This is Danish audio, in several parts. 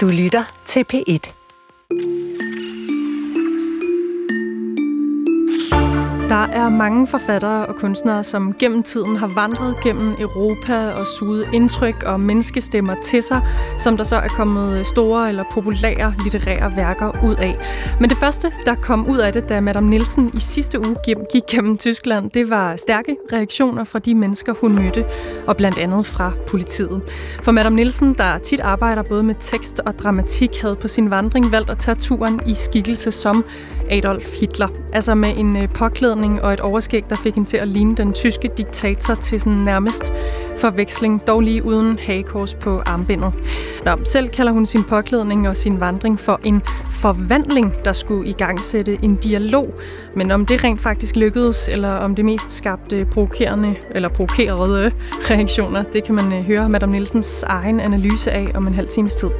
Du lytter til P1. Der er mange forfattere og kunstnere, som gennem tiden har vandret gennem Europa og suget indtryk og menneskestemmer til sig, som der så er kommet store eller populære litterære værker ud af. Men det første, der kom ud af det, da Madame Nielsen i sidste uge gik gennem Tyskland, det var stærke reaktioner fra de mennesker, hun mødte, og blandt andet fra politiet. For Madame Nielsen, der tit arbejder både med tekst og dramatik, havde på sin vandring valgt at tage turen i skikkelse som Adolf Hitler. Altså med en øh, påklædning og et overskæg, der fik hende til at ligne den tyske diktator til sådan nærmest forveksling, dog lige uden hagekors på armbindet. Nå, selv kalder hun sin påklædning og sin vandring for en forvandling, der skulle i gang sætte en dialog. Men om det rent faktisk lykkedes, eller om det mest skabte provokerende eller provokerede reaktioner, det kan man øh, høre Madame Nielsens egen analyse af om en halv times tid.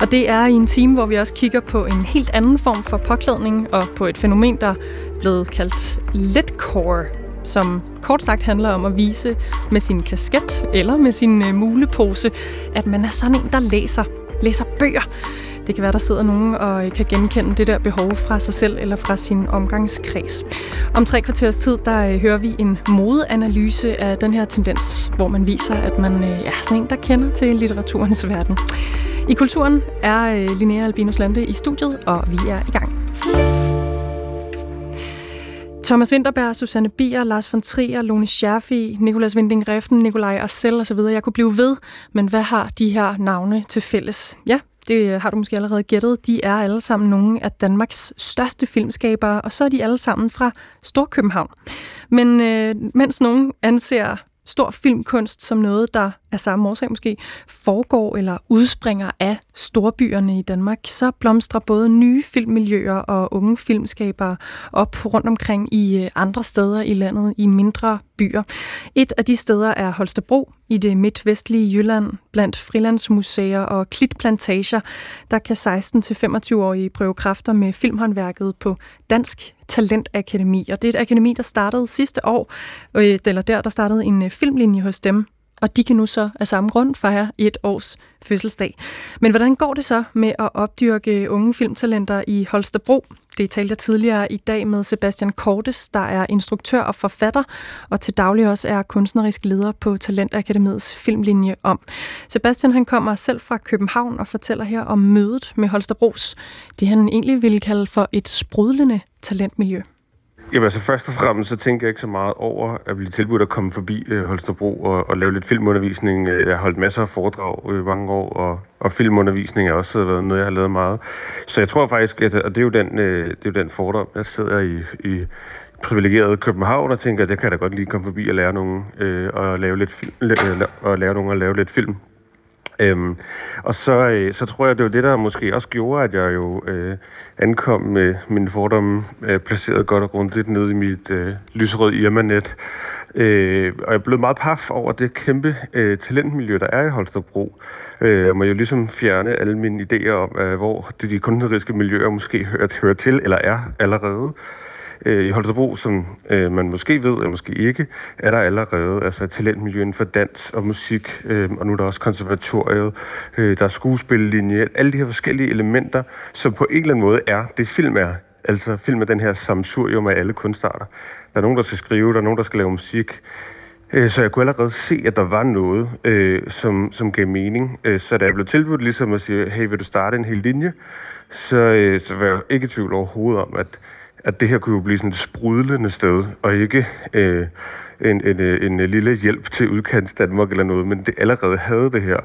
Og det er i en time, hvor vi også kigger på en helt anden form for påklædning og på et fænomen, der er blevet kaldt letcore som kort sagt handler om at vise med sin kasket eller med sin øh, mulepose, at man er sådan en, der læser, læser bøger. Det kan være, der sidder nogen og øh, kan genkende det der behov fra sig selv eller fra sin omgangskreds. Om tre kvarters tid, der øh, hører vi en modeanalyse af den her tendens, hvor man viser, at man øh, er sådan en, der kender til litteraturens verden. I kulturen er Linnea Albinus Lande i studiet, og vi er i gang. Thomas Winterberg, Susanne Bier, Lars von Trier, Lone Scherfi, Nikolas Winding Reften, Nikolaj Arcel osv. Jeg kunne blive ved, men hvad har de her navne til fælles? Ja, det har du måske allerede gættet. De er alle sammen nogle af Danmarks største filmskabere, og så er de alle sammen fra Storkøbenhavn. Men øh, mens nogen anser stor filmkunst som noget, der af samme årsag måske foregår eller udspringer af storbyerne i Danmark, så blomstrer både nye filmmiljøer og unge filmskabere op rundt omkring i øh, andre steder i landet, i mindre byer. Et af de steder er Holstebro i det midtvestlige Jylland. Blandt frilandsmuseer og klitplantager, der kan 16-25-årige prøve kræfter med filmhåndværket på Dansk Talentakademi. Og det er et akademi, der startede sidste år, øh, eller der, der startede en øh, filmlinje hos dem, og de kan nu så af samme grund fejre et års fødselsdag. Men hvordan går det så med at opdyrke unge filmtalenter i Holstebro? Det talte jeg tidligere i dag med Sebastian Kortes, der er instruktør og forfatter, og til daglig også er kunstnerisk leder på Talentakademiets filmlinje om. Sebastian han kommer selv fra København og fortæller her om mødet med Holstebros, det han egentlig ville kalde for et sprudlende talentmiljø. Jamen altså først og fremmest, så tænker jeg ikke så meget over at blive tilbudt at komme forbi øh, Holstebro og, og lave lidt filmundervisning. Øh, jeg har holdt masser af foredrag øh, i øh, mange år, og, og filmundervisning er også været noget, jeg har lavet meget. Så jeg tror faktisk, at og det er jo den, øh, det er jo den fordom, jeg sidder i, i privilegeret København og tænker, at jeg kan da godt lige komme forbi og lære nogen øh, og lave lidt film, og lære nogen at lave lidt film Øhm, og så, øh, så tror jeg, det var det, der måske også gjorde, at jeg jo øh, ankom med min fordom øh, placeret godt og grundigt ned i mit øh, lyserød Irma-net. Øh, og jeg blev meget paf over det kæmpe øh, talentmiljø, der er i Holstebro. Øh, jeg må jo ligesom fjerne alle mine idéer om, øh, hvor de kunstneriske miljøer måske hører, hører til eller er allerede. Øh, I Holstebro, som øh, man måske ved, eller måske ikke, er der allerede altså, et talentmiljø inden for dans og musik, øh, og nu er der også konservatoriet, øh, der er skuespillinje, alle de her forskellige elementer, som på en eller anden måde er det film er. Altså film er den her samsurium af alle kunstarter. Der er nogen, der skal skrive, der er nogen, der skal lave musik, øh, så jeg kunne allerede se, at der var noget, øh, som, som gav mening. Øh, så da jeg blev tilbudt ligesom at sige, hey, vil du starte en hel linje? Så, øh, så var jeg ikke i tvivl overhovedet om, at at det her kunne jo blive sådan et sprudlende sted, og ikke øh, en, en, en, en lille hjælp til udkants Danmark eller noget, men det allerede havde det her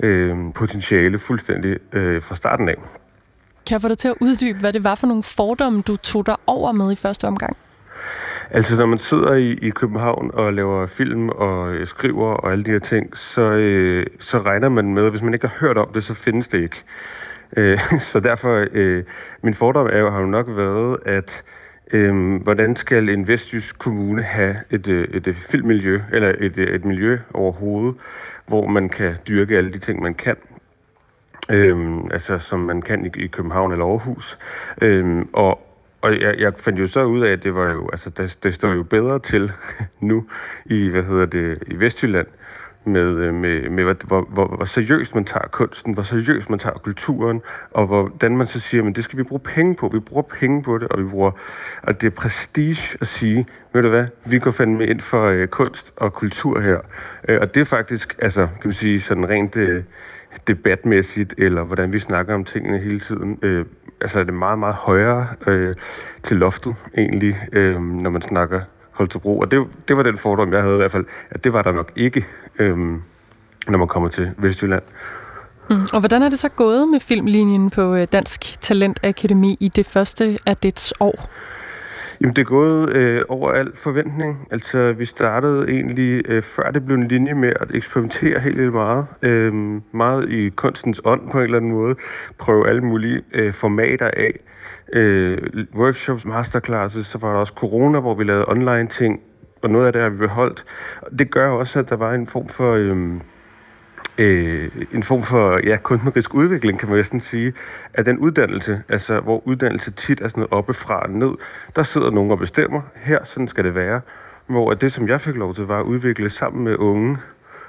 øh, potentiale fuldstændig øh, fra starten af. Kan jeg få dig til at uddybe, hvad det var for nogle fordomme, du tog dig over med i første omgang? Altså, når man sidder i, i København og laver film og øh, skriver og alle de her ting, så, øh, så regner man med, at hvis man ikke har hørt om det, så findes det ikke. Øh, så derfor, øh, min fordom er jo, har jo nok været, at øh, hvordan skal en vestjysk kommune have et, øh, et, et filmmiljø, eller et, øh, et miljø overhovedet, hvor man kan dyrke alle de ting, man kan. Øhm, altså som man kan i, i København eller Aarhus. Øhm, og og jeg, jeg fandt jo så ud af, at det var jo, altså, det, det står jo bedre til nu i, hvad hedder det, i Vestjylland, Øh, med, med, med hvor, hvor, hvor, hvor seriøst man tager kunsten, hvor seriøst man tager kulturen, og hvordan man så siger, men det skal vi bruge penge på. Vi bruger penge på det, og vi bruger, og det er prestige at sige, ved du hvad, vi går fandme ind for øh, kunst og kultur her. Øh, og det er faktisk, altså, kan man sige, sådan rent øh, debatmæssigt, eller hvordan vi snakker om tingene hele tiden, øh, altså er det meget, meget højere øh, til loftet egentlig, øh, når man snakker Holstebro. Og det, det var den fordom, jeg havde i hvert fald, at det var der nok ikke, øh, når man kommer til Vestjylland. Mm. Og hvordan er det så gået med filmlinjen på øh, Dansk Talent Akademi i det første af dets år? Jamen, det er gået øh, over al forventning. Altså, vi startede egentlig, øh, før det blev en linje med at eksperimentere helt vildt meget. Øh, meget i kunstens ånd på en eller anden måde. Prøve alle mulige øh, formater af. Øh, workshops, masterclasses, så var der også corona, hvor vi lavede online ting, og noget af det har vi beholdt. Det gør også, at der var en form for... Øh, øh, en form for ja, kunstnerisk udvikling, kan man næsten sige, af den uddannelse, altså hvor uddannelse tit er sådan noget oppefra og ned. Der sidder nogen og bestemmer, her, sådan skal det være. Hvor det, som jeg fik lov til, var at udvikle sammen med unge,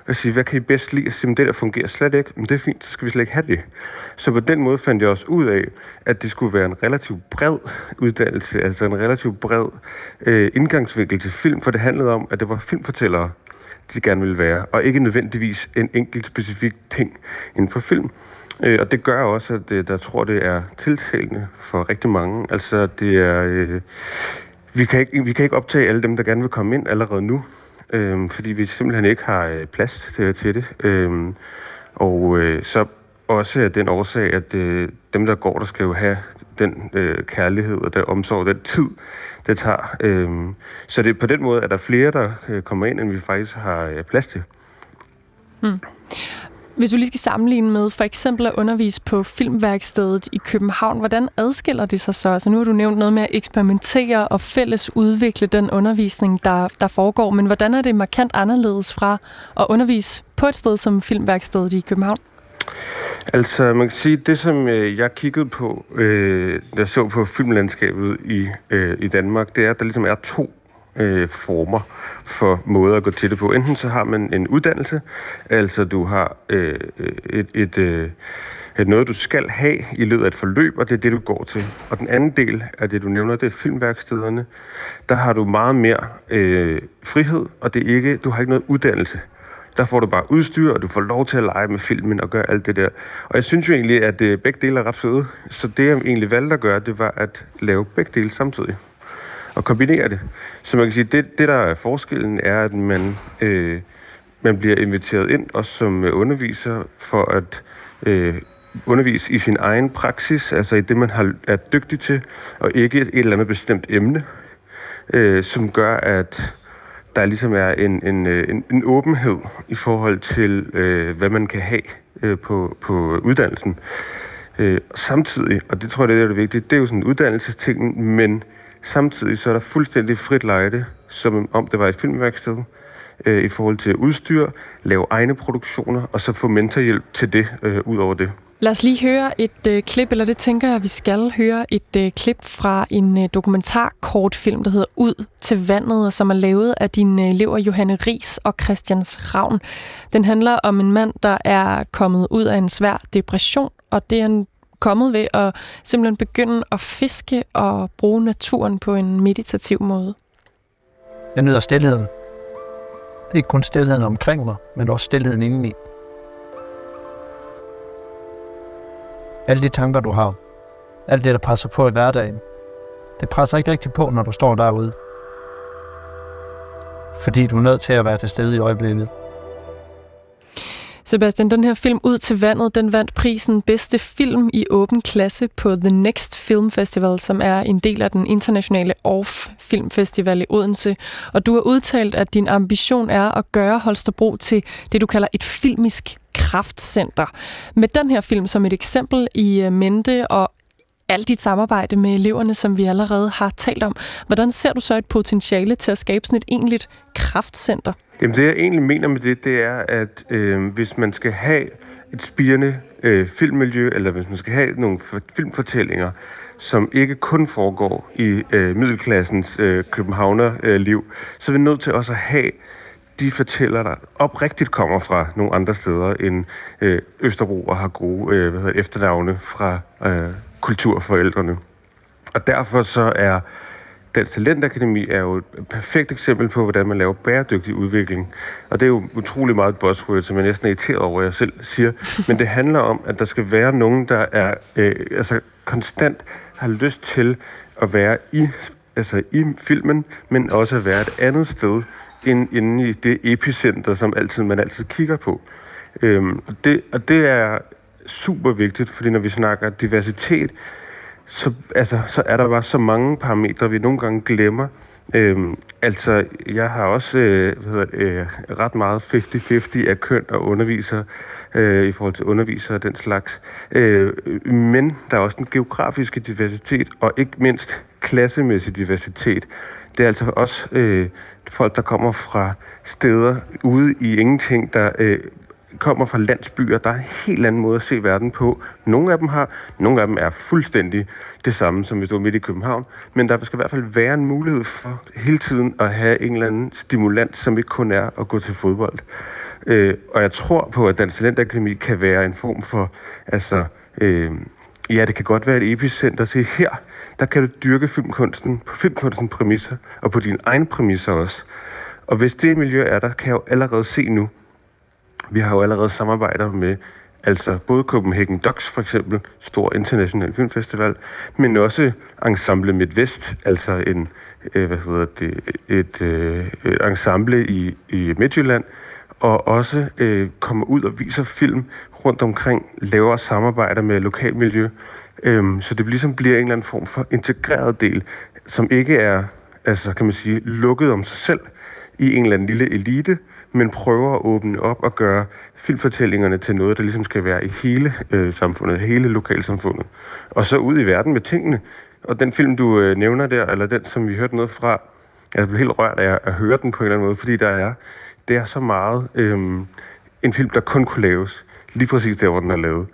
og sige, hvad kan I bedst lide? Og sige, det der fungerer slet ikke. Men det er fint, så skal vi slet ikke have det. Så på den måde fandt jeg også ud af, at det skulle være en relativt bred uddannelse, altså en relativt bred øh, indgangsvinkel til film, for det handlede om, at det var filmfortællere, de gerne ville være, og ikke nødvendigvis en enkelt specifik ting inden for film. Øh, og det gør også, at øh, der tror, det er tiltalende for rigtig mange. Altså, det er... Øh, vi, kan ikke, vi kan ikke optage alle dem, der gerne vil komme ind allerede nu, øh, fordi vi simpelthen ikke har øh, plads til, til det. Øh, og øh, så også af den årsag, at øh, dem, der går, der skal jo have den øh, kærlighed og den omsorg, den tid, det tager. Øh, så det, på den måde er der flere, der øh, kommer ind, end vi faktisk har øh, plads til. Hmm. Hvis du lige skal sammenligne med for eksempel at undervise på Filmværkstedet i København, hvordan adskiller det sig så? Altså nu har du nævnt noget med at eksperimentere og fælles udvikle den undervisning, der, der foregår, men hvordan er det markant anderledes fra at undervise på et sted som Filmværkstedet i København? Altså, man kan sige, det som øh, jeg kiggede på, øh, da jeg så på filmlandskabet i, øh, i Danmark, det er, at der ligesom er to øh, former for måder at gå til det på. Enten så har man en uddannelse, altså du har øh, øh, et, et, øh, et noget, du skal have i løbet af et forløb, og det er det, du går til. Og den anden del af det, du nævner, det er filmværkstederne. Der har du meget mere øh, frihed, og det er ikke, du har ikke noget uddannelse. Der får du bare udstyr, og du får lov til at lege med filmen og gøre alt det der. Og jeg synes jo egentlig, at øh, begge dele er ret fede. Så det, jeg egentlig valgte at gøre, det var at lave begge dele samtidig. Og kombinere det. Så man kan sige, det, det der er forskellen, er, at man, øh, man bliver inviteret ind, også som underviser, for at øh, undervise i sin egen praksis, altså i det, man har, er dygtig til, og ikke et eller andet bestemt emne, øh, som gør, at der ligesom er en, en, øh, en, en åbenhed i forhold til, øh, hvad man kan have øh, på, på uddannelsen. Øh, samtidig, og det tror jeg, det er det vigtige, det er jo sådan en uddannelsesting, men samtidig så er der fuldstændig frit lejde, som om det var et filmværksted, øh, i forhold til udstyr, lave egne produktioner, og så få mentorhjælp til det, øh, ud over det. Lad os lige høre et øh, klip, eller det tænker jeg, at vi skal høre et øh, klip fra en øh, dokumentarkortfilm, der hedder Ud til vandet, som er lavet af dine øh, elever Johanne Ries og Christians Ravn. Den handler om en mand, der er kommet ud af en svær depression, og det er en kommet ved at simpelthen begynde at fiske og bruge naturen på en meditativ måde. Jeg nyder stillheden. Det er ikke kun stillheden omkring mig, men også stillheden indeni. Alle de tanker, du har. Alt det, der presser på i hverdagen. Det presser ikke rigtig på, når du står derude. Fordi du er nødt til at være til stede i øjeblikket. Sebastian, den her film Ud til vandet, den vandt prisen Bedste Film i åben klasse på The Next Film Festival, som er en del af den internationale Off Film Festival i Odense. Og du har udtalt, at din ambition er at gøre Holstebro til det, du kalder et filmisk kraftcenter. Med den her film som et eksempel i øh, mente og alt dit samarbejde med eleverne, som vi allerede har talt om. Hvordan ser du så et potentiale til at skabe sådan et egentligt kraftcenter? Jamen det, jeg egentlig mener med det, det er, at øh, hvis man skal have et spirende øh, filmmiljø, eller hvis man skal have nogle filmfortællinger, som ikke kun foregår i øh, middelklassens øh, københavnerliv, øh, så er vi nødt til også at have de fortæller der oprigtigt kommer fra nogle andre steder end øh, Østerbro og har gode øh, hvad hedder, efternavne fra øh, kulturforældrene. Og derfor så er Dansk Talentakademi er jo et perfekt eksempel på, hvordan man laver bæredygtig udvikling. Og det er jo utrolig meget buzzword, som jeg næsten er irriteret over, at jeg selv siger. Men det handler om, at der skal være nogen, der er øh, altså konstant har lyst til at være i, altså i filmen, men også at være et andet sted end inde i det epicenter, som altid, man altid kigger på. Øhm, og, det, og det er super vigtigt, fordi når vi snakker diversitet, så, altså, så er der bare så mange parametre, vi nogle gange glemmer. Øhm, altså, jeg har også øh, hvad hedder det, øh, ret meget 50-50 af køn og underviser øh, i forhold til undervisere og den slags. Øh, men der er også den geografiske diversitet, og ikke mindst klassemæssig diversitet. Det er altså også øh, folk, der kommer fra steder ude i ingenting, der øh, kommer fra landsbyer, der er en helt anden måde at se verden på. Nogle af dem har, nogle af dem er fuldstændig det samme, som hvis du er midt i København. Men der skal i hvert fald være en mulighed for hele tiden at have en eller anden stimulant, som ikke kun er at gå til fodbold. Øh, og jeg tror på, at Dansk Talentakademi kan være en form for, altså, øh, ja, det kan godt være et epicenter. Se her, der kan du dyrke filmkunsten på filmkunstens præmisser, og på dine egne præmisser også. Og hvis det miljø er der, kan jeg jo allerede se nu, vi har jo allerede samarbejder med altså både Copenhagen Docs for eksempel, stor international filmfestival, men også Ensemble Midtvest, altså en, øh, hvad hedder det, et, øh, et ensemble i, i Midtjylland, og også øh, kommer ud og viser film rundt omkring, laver samarbejder med lokalmiljø, øh, så det ligesom bliver en eller anden form for integreret del, som ikke er, altså kan man sige, lukket om sig selv i en eller anden lille elite, men prøver at åbne op og gøre filmfortællingerne til noget, der ligesom skal være i hele øh, samfundet, hele lokalsamfundet. Og så ud i verden med tingene. Og den film, du øh, nævner der, eller den, som vi hørte noget fra, jeg blev helt rørt af at høre den på en eller anden måde, fordi der er, det er så meget øh, en film, der kun kunne laves lige præcis der, hvor den er lavet.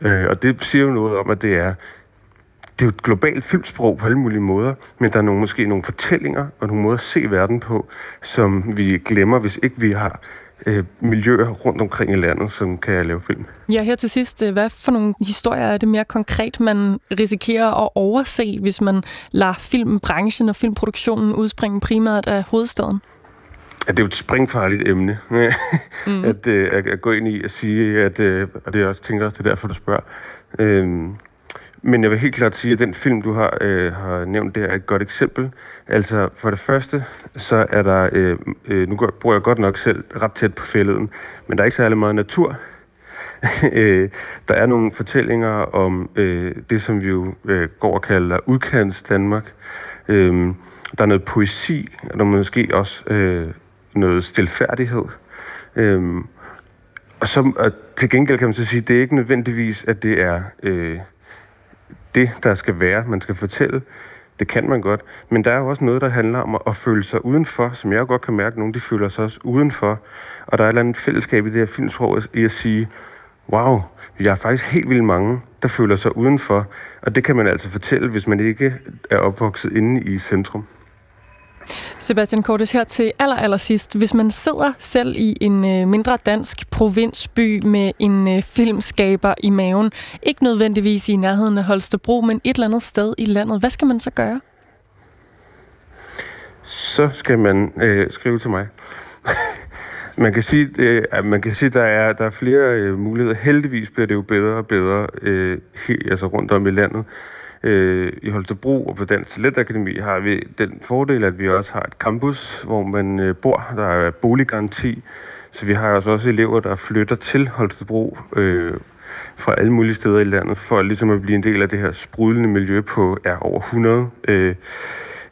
Øh, og det siger jo noget om, at det er det er jo et globalt filmsprog på alle mulige måder, men der er nogle, måske nogle fortællinger og nogle måder at se verden på, som vi glemmer, hvis ikke vi har øh, miljøer rundt omkring i landet, som kan lave film. Ja, her til sidst, øh, hvad for nogle historier er det mere konkret, man risikerer at overse, hvis man lader filmbranchen og filmproduktionen udspringe primært af hovedstaden? Ja, det er jo et springfarligt emne, mm. at, øh, at, at gå ind i og sige, at, øh, og det er også tænker, det er derfor, du spørger. Øh, men jeg vil helt klart sige, at den film, du har, øh, har nævnt der, er et godt eksempel. Altså, for det første, så er der, øh, øh, nu bor jeg godt nok selv ret tæt på fælleden, men der er ikke særlig meget natur. Øh, der er nogle fortællinger om øh, det, som vi jo øh, går og kalder udkants Danmark. Øh, der er noget poesi, og der er måske også øh, noget stilfærdighed. Øh, og, så, og til gengæld kan man så sige, at det er ikke nødvendigvis, at det er... Øh, det, der skal være, man skal fortælle. Det kan man godt. Men der er jo også noget, der handler om at føle sig udenfor, som jeg godt kan mærke, at nogle de føler sig også udenfor. Og der er et eller andet fællesskab i det her filmsprog i at sige, wow, jeg er faktisk helt vildt mange, der føler sig udenfor. Og det kan man altså fortælle, hvis man ikke er opvokset inde i centrum. Sebastian Kortes, her til aller, aller sidst. Hvis man sidder selv i en øh, mindre dansk provinsby med en øh, filmskaber i maven, ikke nødvendigvis i nærheden af Holstebro, men et eller andet sted i landet, hvad skal man så gøre? Så skal man øh, skrive til mig. man kan sige, øh, at man kan sige, der er der er flere øh, muligheder. Heldigvis bliver det jo bedre og bedre øh, altså rundt om i landet. Øh, I Holstebro og på Dansk Talentakademi har vi den fordel, at vi også har et campus, hvor man øh, bor. Der er boliggaranti, så vi har altså også elever, der flytter til Holstebro øh, fra alle mulige steder i landet, for ligesom at blive en del af det her sprudlende miljø på er over 100 øh,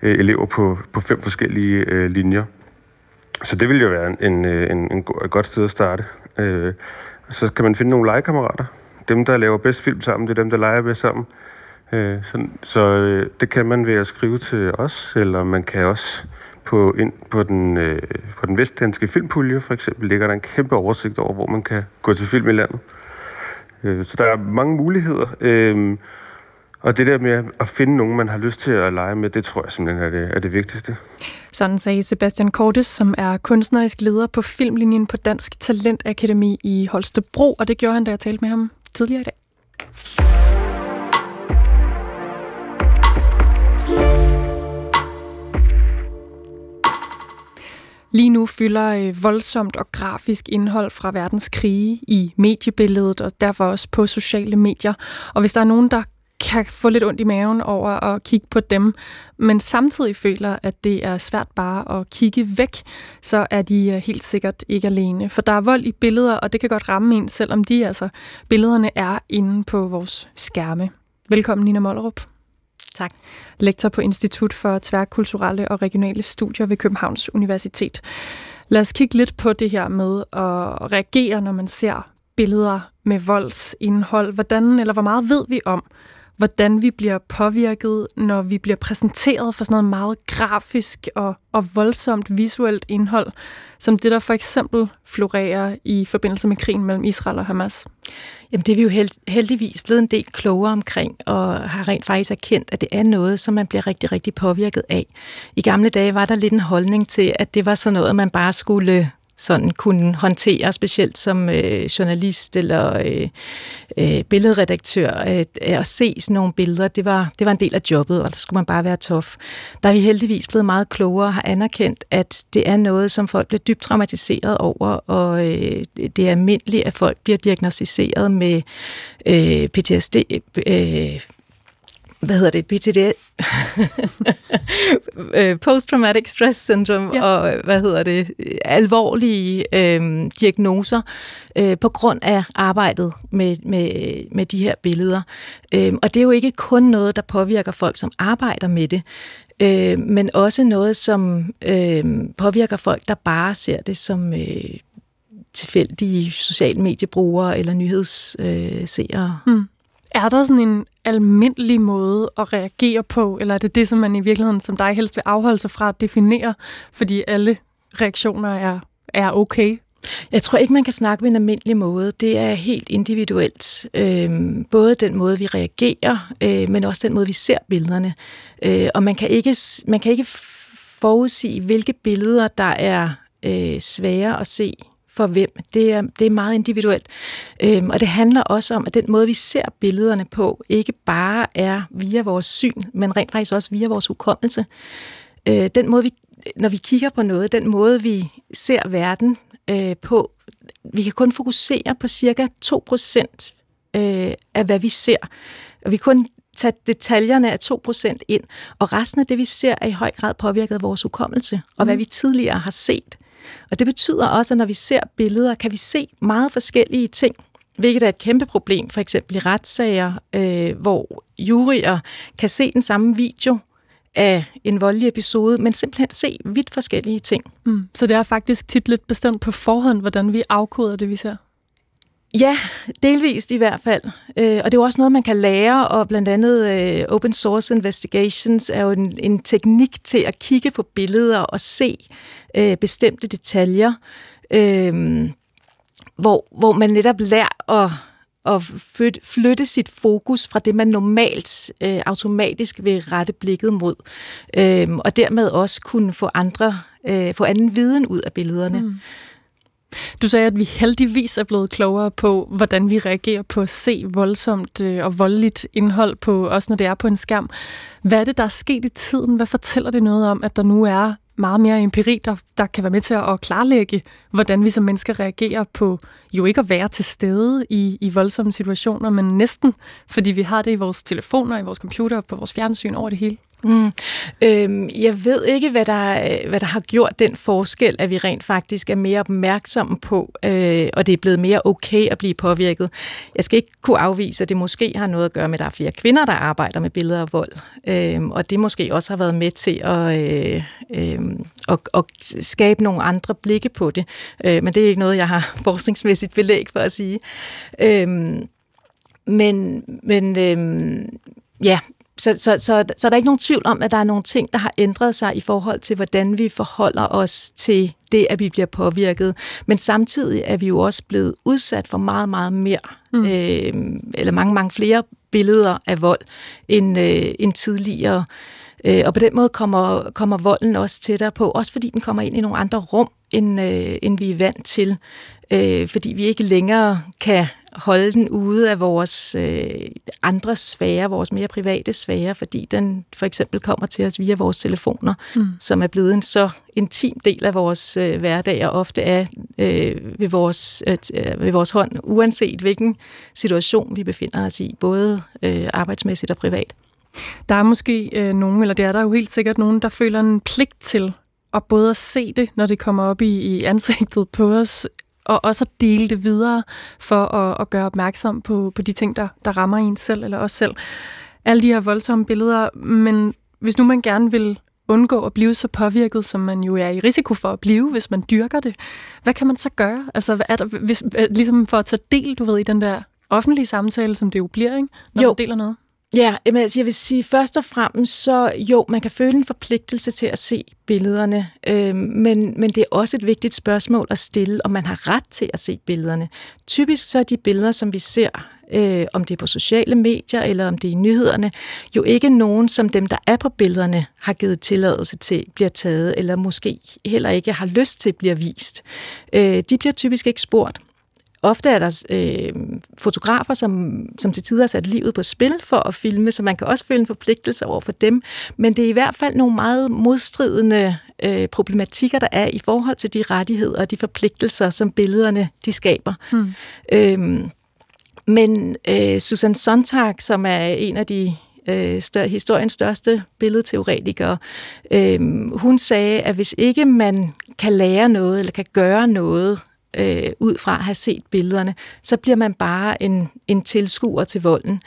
øh, elever på, på fem forskellige øh, linjer. Så det vil jo være en, en, øh, en, en, et godt sted at starte. Øh, så kan man finde nogle legekammerater. Dem, der laver bedst film sammen, det er dem, der leger bedst sammen. Øh, så så øh, det kan man ved at skrive til os, eller man kan også på, ind, på, den, øh, på den vestdanske filmpulje for eksempel, ligger der en kæmpe oversigt over, hvor man kan gå til film i landet. Øh, så der er mange muligheder. Øh, Og det der med at finde nogen, man har lyst til at lege med, det tror jeg simpelthen er det, er det vigtigste. Sådan sagde Sebastian Kortes, som er kunstnerisk leder på filmlinjen på Dansk Talentakademi i Holstebro, og det gjorde han, da jeg talte med ham tidligere i dag. Lige nu fylder øh, voldsomt og grafisk indhold fra verdens krige i mediebilledet, og derfor også på sociale medier. Og hvis der er nogen, der kan få lidt ondt i maven over at kigge på dem, men samtidig føler, at det er svært bare at kigge væk, så er de øh, helt sikkert ikke alene. For der er vold i billeder, og det kan godt ramme en, selvom de altså, billederne er inde på vores skærme. Velkommen, Nina Mollerup. Tak. Lektor på Institut for Tværkulturelle og Regionale Studier ved Københavns Universitet. Lad os kigge lidt på det her med at reagere, når man ser billeder med voldsindhold. Hvordan eller hvor meget ved vi om, hvordan vi bliver påvirket, når vi bliver præsenteret for sådan noget meget grafisk og, og voldsomt visuelt indhold, som det, der for eksempel florerer i forbindelse med krigen mellem Israel og Hamas? Jamen det er vi jo heldigvis blevet en del klogere omkring, og har rent faktisk erkendt, at det er noget, som man bliver rigtig, rigtig påvirket af. I gamle dage var der lidt en holdning til, at det var sådan noget, man bare skulle sådan kunne håndtere, specielt som øh, journalist eller øh, øh, billedredaktør, øh, at se sådan nogle billeder, det var, det var en del af jobbet, og der skulle man bare være tof. Der er vi heldigvis blevet meget klogere og har anerkendt, at det er noget, som folk bliver dybt traumatiseret over, og øh, det er almindeligt, at folk bliver diagnostiseret med øh, PTSD, øh, hvad hedder det, PTD, øh, Post-Traumatic Stress Syndrome, ja. og hvad hedder det, alvorlige øh, diagnoser øh, på grund af arbejdet med, med, med de her billeder. Øh, og det er jo ikke kun noget, der påvirker folk, som arbejder med det, øh, men også noget, som øh, påvirker folk, der bare ser det som øh, tilfældige sociale mediebrugere eller nyhedsseere. Øh, mm. Er der sådan en almindelig måde at reagere på, eller er det det, som man i virkeligheden som dig helst vil afholde sig fra at definere, fordi alle reaktioner er, er okay? Jeg tror ikke, man kan snakke på en almindelig måde. Det er helt individuelt. Øhm, både den måde, vi reagerer, øh, men også den måde, vi ser billederne. Øh, og man kan ikke, man kan ikke forudsige, hvilke billeder, der er øh, svære at se for hvem. Det er, det er meget individuelt. Øhm, og det handler også om, at den måde, vi ser billederne på, ikke bare er via vores syn, men rent faktisk også via vores hukommelse. Øh, den måde, vi, når vi kigger på noget, den måde, vi ser verden øh, på, vi kan kun fokusere på cirka 2% øh, af, hvad vi ser. Og vi kan kun tage detaljerne af 2% ind, og resten af det, vi ser, er i høj grad påvirket af vores hukommelse, og hvad mm. vi tidligere har set. Og det betyder også, at når vi ser billeder, kan vi se meget forskellige ting, hvilket er et kæmpe problem, for eksempel i retssager, øh, hvor jurier kan se den samme video af en voldelig episode, men simpelthen se vidt forskellige ting. Mm. Så det er faktisk tit lidt bestemt på forhånd, hvordan vi afkoder det, vi ser? Ja, delvist i hvert fald. Øh, og det er jo også noget, man kan lære, og blandt andet øh, Open Source Investigations er jo en, en teknik til at kigge på billeder og se øh, bestemte detaljer, øh, hvor, hvor man netop lærer at, at flytte sit fokus fra det, man normalt øh, automatisk vil rette blikket mod, øh, og dermed også kunne få andre, øh, få anden viden ud af billederne. Mm. Du sagde, at vi heldigvis er blevet klogere på, hvordan vi reagerer på at se voldsomt øh, og voldeligt indhold, på, også når det er på en skærm. Hvad er det, der er sket i tiden? Hvad fortæller det noget om, at der nu er meget mere empiri, der, der kan være med til at klarlægge, hvordan vi som mennesker reagerer på jo ikke at være til stede i, i voldsomme situationer, men næsten, fordi vi har det i vores telefoner, i vores computer, på vores fjernsyn over det hele. Mm. Øhm, jeg ved ikke, hvad der, øh, hvad der har gjort den forskel, at vi rent faktisk er mere opmærksomme på, øh, og det er blevet mere okay at blive påvirket. Jeg skal ikke kunne afvise, at det måske har noget at gøre med, at der er flere kvinder, der arbejder med billeder af vold, øh, og det måske også har været med til at, øh, øh, at, at skabe nogle andre blikke på det. Øh, men det er ikke noget, jeg har forskningsmæssigt belæg for at sige. Øh, men men øh, ja, så, så, så, så der er ikke nogen tvivl om, at der er nogle ting, der har ændret sig i forhold til, hvordan vi forholder os til det, at vi bliver påvirket. Men samtidig er vi jo også blevet udsat for meget, meget mere, mm. øh, eller mange, mange flere billeder af vold end, øh, end tidligere. Øh, og på den måde kommer, kommer volden også tættere på, også fordi den kommer ind i nogle andre rum, end, øh, end vi er vant til. Øh, fordi vi ikke længere kan holde den ude af vores øh, andre sfære, vores mere private sfære, fordi den for eksempel kommer til os via vores telefoner, mm. som er blevet en så intim del af vores øh, hverdag, og ofte er øh, ved, vores, øh, ved vores hånd, uanset hvilken situation vi befinder os i, både øh, arbejdsmæssigt og privat. Der er måske øh, nogen, eller det er der jo helt sikkert nogen, der føler en pligt til at både at se det, når det kommer op i, i ansigtet på os, og også at dele det videre for at, at gøre opmærksom på, på de ting, der, der rammer en selv eller os selv. Alle de her voldsomme billeder, men hvis nu man gerne vil undgå at blive så påvirket, som man jo er i risiko for at blive, hvis man dyrker det, hvad kan man så gøre? Altså, er der, hvis, ligesom for at tage del, du ved, i den der offentlige samtale, som det jo bliver, ikke? når jo. man deler noget? Ja, men altså, jeg vil sige først og fremmest, så jo, man kan føle en forpligtelse til at se billederne, øh, men, men det er også et vigtigt spørgsmål at stille, om man har ret til at se billederne. Typisk så er de billeder, som vi ser, øh, om det er på sociale medier eller om det er i nyhederne, jo ikke nogen, som dem, der er på billederne, har givet tilladelse til, bliver taget, eller måske heller ikke har lyst til, bliver vist. Øh, de bliver typisk ikke spurgt. Ofte er der øh, fotografer, som, som til tider har sat livet på spil for at filme, så man kan også føle en forpligtelse over for dem. Men det er i hvert fald nogle meget modstridende øh, problematikker, der er i forhold til de rettigheder og de forpligtelser, som billederne de skaber. Hmm. Øhm, men øh, Susan Sontag, som er en af de øh, stør, historiens største billedteoretikere, øh, hun sagde, at hvis ikke man kan lære noget eller kan gøre noget øh, ud fra at have set billederne, så bliver man bare en, en tilskuer til volden.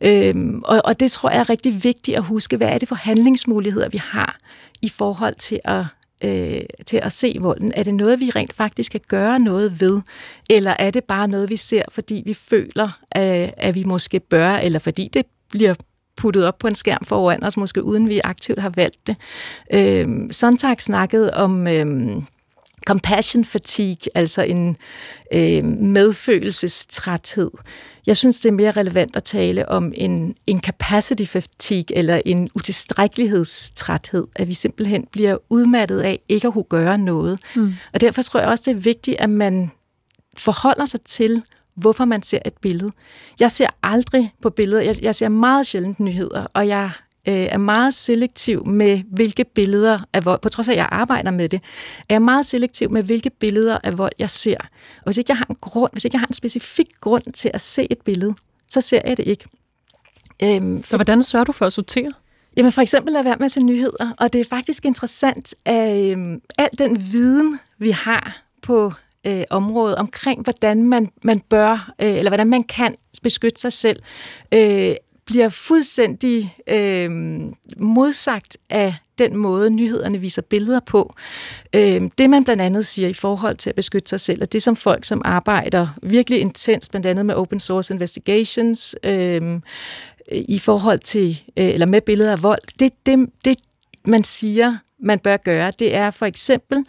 Øh, og, og det tror jeg er rigtig vigtigt at huske. Hvad er det for handlingsmuligheder, vi har i forhold til at øh, til at se volden? Er det noget, vi rent faktisk kan gøre noget ved? Eller er det bare noget, vi ser, fordi vi føler, at, at vi måske bør, eller fordi det bliver puttet op på en skærm foran os, måske uden vi aktivt har valgt det. Øh, Sontag snakkede om... Øh, compassion fatigue, altså en øh, medfølelsestræthed. Jeg synes, det er mere relevant at tale om en incapacity fatigue, eller en utilstrækkelighedstræthed, at vi simpelthen bliver udmattet af ikke at kunne gøre noget. Mm. Og derfor tror jeg også, det er vigtigt, at man forholder sig til, hvorfor man ser et billede. Jeg ser aldrig på billeder, jeg, jeg ser meget sjældent nyheder, og jeg øh, er meget selektiv med, hvilke billeder af vold, på trods af, at jeg arbejder med det, er jeg meget selektiv med, hvilke billeder af vold jeg ser. Og hvis ikke jeg har en grund, hvis ikke jeg har en specifik grund til at se et billede, så ser jeg det ikke. Øhm, så hvordan sørger du for at sortere? Jamen for eksempel at være med til nyheder, og det er faktisk interessant, at øhm, al den viden, vi har på øh, området omkring, hvordan man, man bør, øh, eller hvordan man kan beskytte sig selv, øh, bliver fuldstændig øh, modsagt af den måde, nyhederne viser billeder på. Øh, det man blandt andet siger i forhold til at beskytte sig selv, og det som folk, som arbejder virkelig intens, blandt andet med open source investigations, øh, i forhold til, øh, eller med billeder af vold, det, det, det man siger, man bør gøre, det er for eksempel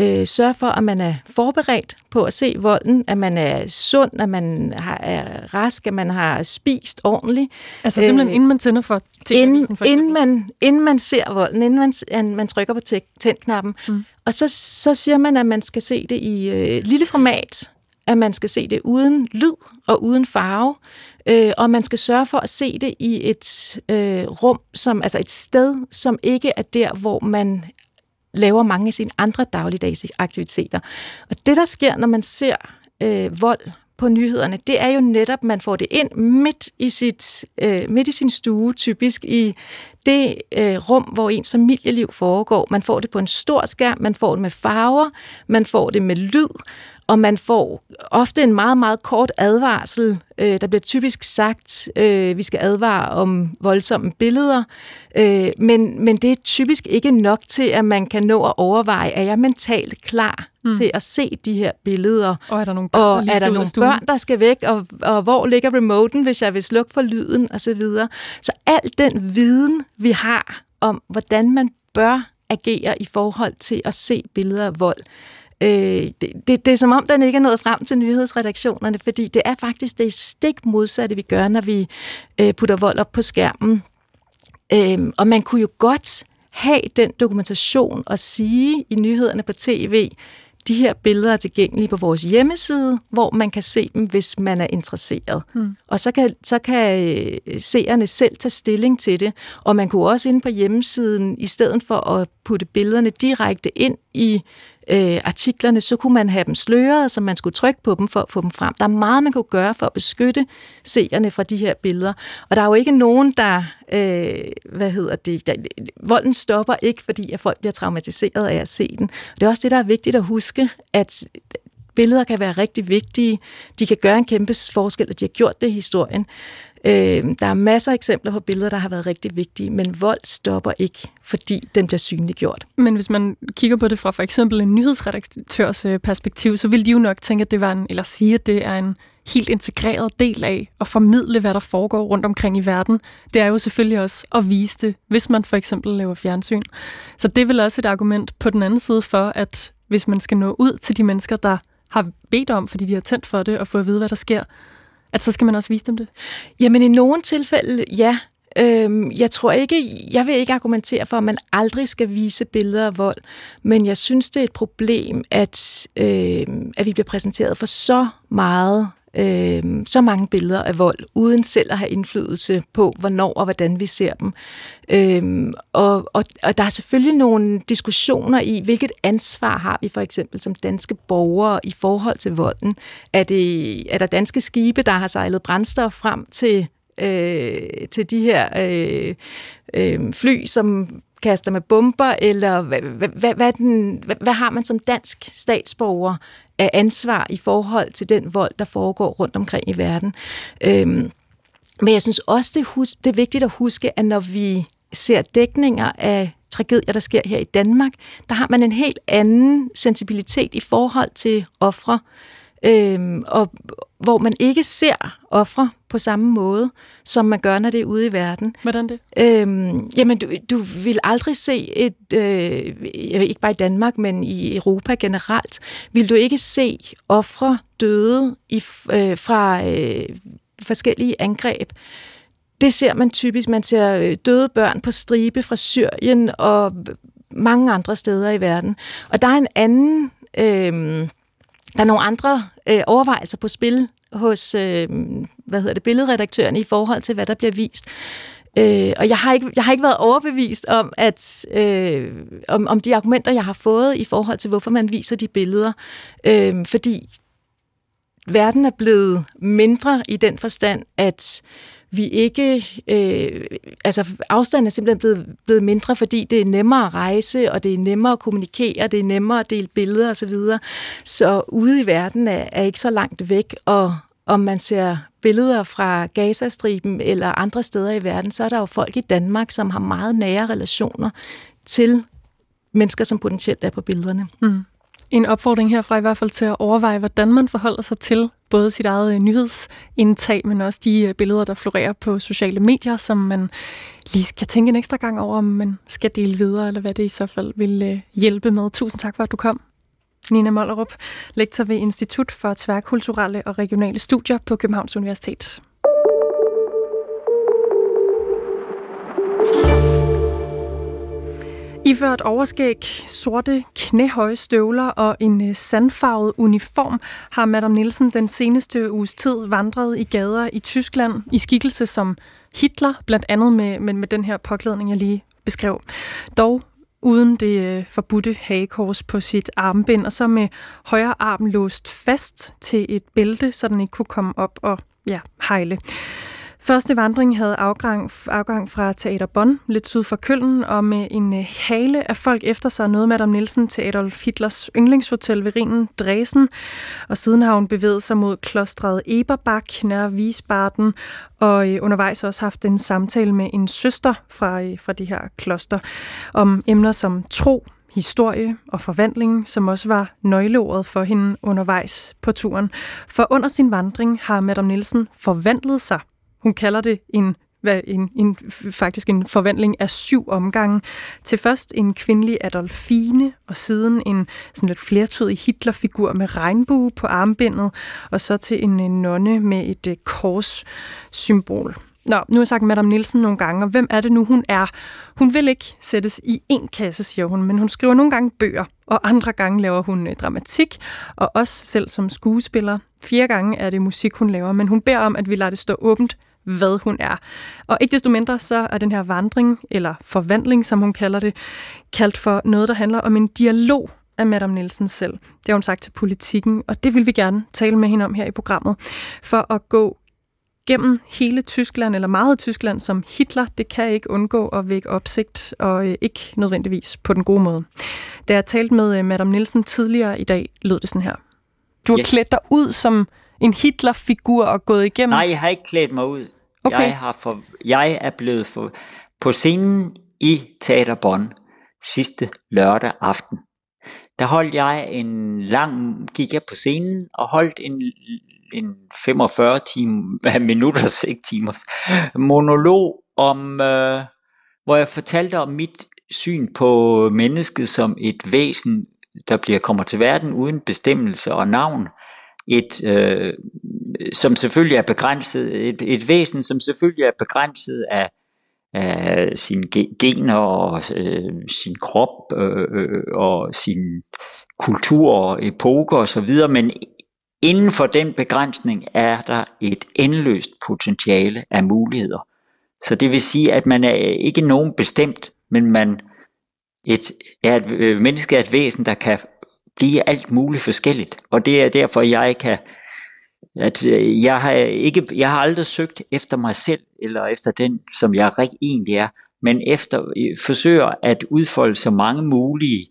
øh, sørge for, at man er forberedt på at se volden, at man er sund, at man har, er rask, at man har spist ordentligt. Altså simpelthen øh, inden man tænder for inden, for inden, man, inden man ser volden, inden man, man trykker på tændknappen. Mm. Og så, så siger man, at man skal se det i øh, lille format, at man skal se det uden lyd og uden farve, øh, og man skal sørge for at se det i et øh, rum, som altså et sted, som ikke er der, hvor man laver mange af sine andre dagligdags aktiviteter. Og det, der sker, når man ser øh, vold på nyhederne, det er jo netop, at man får det ind midt i, sit, øh, midt i sin stue, typisk i det øh, rum, hvor ens familieliv foregår. Man får det på en stor skærm, man får det med farver, man får det med lyd, og man får ofte en meget, meget kort advarsel. Øh, der bliver typisk sagt, øh, vi skal advare om voldsomme billeder, øh, men, men det er typisk ikke nok til, at man kan nå at overveje, er jeg mentalt klar mm. til at se de her billeder? Og er der nogle børn, og der, er der nogle børn, der skal væk? Og, og hvor ligger remoten, hvis jeg vil slukke for lyden? Og så videre. Så al den viden, vi har om, hvordan man bør agere i forhold til at se billeder af vold, Øh, det, det, det er som om, den ikke er nået frem til nyhedsredaktionerne, fordi det er faktisk det stik modsatte, vi gør, når vi øh, putter vold op på skærmen. Øh, og man kunne jo godt have den dokumentation og sige i nyhederne på tv, de her billeder er tilgængelige på vores hjemmeside, hvor man kan se dem, hvis man er interesseret. Mm. Og så kan, så kan øh, seerne selv tage stilling til det. Og man kunne også inde på hjemmesiden, i stedet for at putte billederne direkte ind i øh, artiklerne, så kunne man have dem sløret, så man skulle trykke på dem for at få dem frem. Der er meget, man kunne gøre for at beskytte seerne fra de her billeder. Og der er jo ikke nogen, der, øh, hvad hedder det, der, volden stopper ikke, fordi at folk bliver traumatiseret af at se den. Og det er også det, der er vigtigt at huske, at billeder kan være rigtig vigtige. De kan gøre en kæmpe forskel, og de har gjort det i historien. Øh, der er masser af eksempler på billeder, der har været rigtig vigtige, men vold stopper ikke, fordi den bliver synliggjort. Men hvis man kigger på det fra for eksempel en nyhedsredaktørs øh, perspektiv, så vil de jo nok tænke, at det var en, eller sige, at det er en helt integreret del af at formidle, hvad der foregår rundt omkring i verden. Det er jo selvfølgelig også at vise det, hvis man for eksempel laver fjernsyn. Så det er vel også et argument på den anden side for, at hvis man skal nå ud til de mennesker, der har bedt om, fordi de har tændt for det, og få at vide, hvad der sker, at så skal man også vise dem det? Jamen i nogle tilfælde, ja. Øhm, jeg tror ikke, jeg vil ikke argumentere for, at man aldrig skal vise billeder af vold, men jeg synes, det er et problem, at, øh, at vi bliver præsenteret for så meget øh, så mange billeder af vold, uden selv at have indflydelse på, hvornår og hvordan vi ser dem. Øh, og, og, og der er selvfølgelig nogle diskussioner i, hvilket ansvar har vi for eksempel som danske borgere i forhold til volden. Er, det, er der danske skibe, der har sejlet brændstof frem til øh, til de her øh, øh, fly, som kaster med bomber, eller hvad, hvad, hvad, den, hvad, hvad har man som dansk statsborger af ansvar i forhold til den vold, der foregår rundt omkring i verden? Øhm, men jeg synes også, det er, hus- det er vigtigt at huske, at når vi ser dækninger af tragedier, der sker her i Danmark, der har man en helt anden sensibilitet i forhold til ofre, øhm, og hvor man ikke ser ofre på samme måde, som man gør, når det er ude i verden. Hvordan det? Øhm, jamen, du, du vil aldrig se et, øh, ikke bare i Danmark, men i Europa generelt, vil du ikke se ofre døde i, øh, fra øh, forskellige angreb. Det ser man typisk. Man ser øh, døde børn på stribe fra Syrien og mange andre steder i verden. Og der er en anden... Øh, der er nogle andre øh, overvejelser på spil hos øh, hvad hedder det, billedredaktøren i forhold til, hvad der bliver vist. Øh, og jeg har, ikke, jeg har ikke været overbevist om, at øh, om, om de argumenter, jeg har fået i forhold til, hvorfor man viser de billeder. Øh, fordi verden er blevet mindre i den forstand, at vi ikke... Øh, altså, afstanden er simpelthen blevet, blevet mindre, fordi det er nemmere at rejse, og det er nemmere at kommunikere, det er nemmere at dele billeder osv. Så, videre. så ude i verden er, er ikke så langt væk, og om man ser billeder fra Gazastriben eller andre steder i verden, så er der jo folk i Danmark, som har meget nære relationer til mennesker, som potentielt er på billederne. Mm en opfordring herfra i hvert fald til at overveje, hvordan man forholder sig til både sit eget øh, nyhedsindtag, men også de øh, billeder, der florerer på sociale medier, som man lige skal tænke en ekstra gang over, om man skal dele videre, eller hvad det i så fald vil øh, hjælpe med. Tusind tak for, at du kom. Nina Mollerup, lektor ved Institut for Tværkulturelle og Regionale Studier på Københavns Universitet. Iført overskæg, sorte knæhøje støvler og en øh, sandfarvet uniform har Madame Nielsen den seneste uges tid vandret i gader i Tyskland i skikkelse som Hitler, blandt andet med, med, med den her påklædning, jeg lige beskrev. Dog uden det øh, forbudte hagekors på sit armbind, og så med højre arm låst fast til et bælte, så den ikke kunne komme op og ja, hejle. Første vandring havde afgang, afgang fra Teater Bonn, lidt syd for Køln, og med en øh, hale af folk efter sig nåede Madame Nielsen til Adolf Hitlers yndlingshotel ved Rinen, Dresden, og siden har hun bevæget sig mod klostret Eberbach nær Wiesbaden, og øh, undervejs også haft en samtale med en søster fra, øh, fra de her kloster om emner som tro, historie og forvandling, som også var nøgleordet for hende undervejs på turen. For under sin vandring har Madame Nielsen forvandlet sig hun kalder det en hvad en, en, faktisk en forvandling af syv omgange. Til først en kvindelig Adolfine, og siden en sådan lidt flertydig Hitlerfigur med regnbue på armbindet, og så til en, en nonne med et uh, korssymbol. Nå, nu har jeg sagt Madame Nielsen nogle gange, og hvem er det nu, hun er? Hun vil ikke sættes i en kasse, siger hun, men hun skriver nogle gange bøger, og andre gange laver hun øh, dramatik, og også selv som skuespiller. Fire gange er det musik, hun laver, men hun beder om, at vi lader det stå åbent, hvad hun er. Og ikke desto mindre, så er den her vandring, eller forvandling, som hun kalder det, kaldt for noget, der handler om en dialog af Madame Nielsen selv. Det har hun sagt til politikken, og det vil vi gerne tale med hende om her i programmet. For at gå gennem hele Tyskland, eller meget Tyskland, som Hitler, det kan ikke undgå at vække opsigt, og øh, ikke nødvendigvis på den gode måde. Da jeg talte med øh, Madame Nielsen tidligere i dag, lød det sådan her. Du har yes. klædt dig ud som en Hitler-figur og gået igennem... Nej, jeg har ikke klædt mig ud. Okay. Jeg, har for, jeg er blevet for, på scenen i Teater Bonn sidste lørdag aften. Der holdt jeg en lang, gik jeg på scenen og holdt en en 45 timer, minutter, ikke timers, monolog om, øh, hvor jeg fortalte om mit syn på mennesket som et væsen, der bliver kommer til verden uden bestemmelse og navn. Et, øh, som selvfølgelig er begrænset, et, et væsen, som selvfølgelig er begrænset af, af sine gener og øh, sin krop øh, øh, og sin kultur og epoker osv., men Inden for den begrænsning er der et endeløst potentiale af muligheder. Så det vil sige, at man er ikke nogen bestemt, men man et, er et øh, menneske er et væsen, der kan blive alt muligt forskelligt. Og det er derfor, jeg kan at øh, jeg har, ikke, jeg har aldrig søgt efter mig selv, eller efter den, som jeg rigtig egentlig er, men efter øh, forsøger at udfolde så mange mulige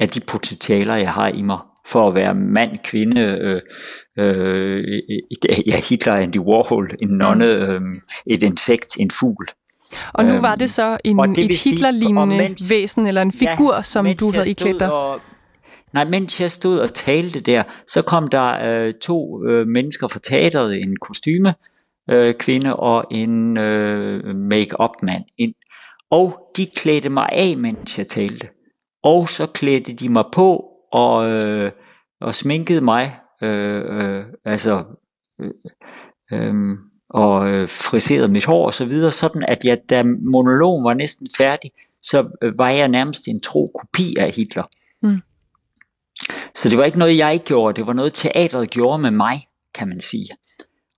af de potentialer, jeg har i mig for at være mand, kvinde, øh, øh, ja, Hitler, Andy Warhol, en nonne, øh, et insekt, en fugl. Og nu var det så en, det et Hitler-lignende væsen, eller en figur, ja, som du havde iklædt dig? Og, nej, mens jeg stod og talte der, så kom der øh, to øh, mennesker fra teateret, en kostyme øh, kvinde og en øh, make-up mand ind. Og de klædte mig af, mens jeg talte. Og så klædte de mig på og, øh, og sminkede mig, øh, øh, altså, øh, øh, og øh, friserede mit hår og så videre, sådan at jeg, da monologen var næsten færdig, så øh, var jeg nærmest en tro kopi af Hitler. Mm. Så det var ikke noget, jeg gjorde, det var noget, teatret gjorde med mig, kan man sige.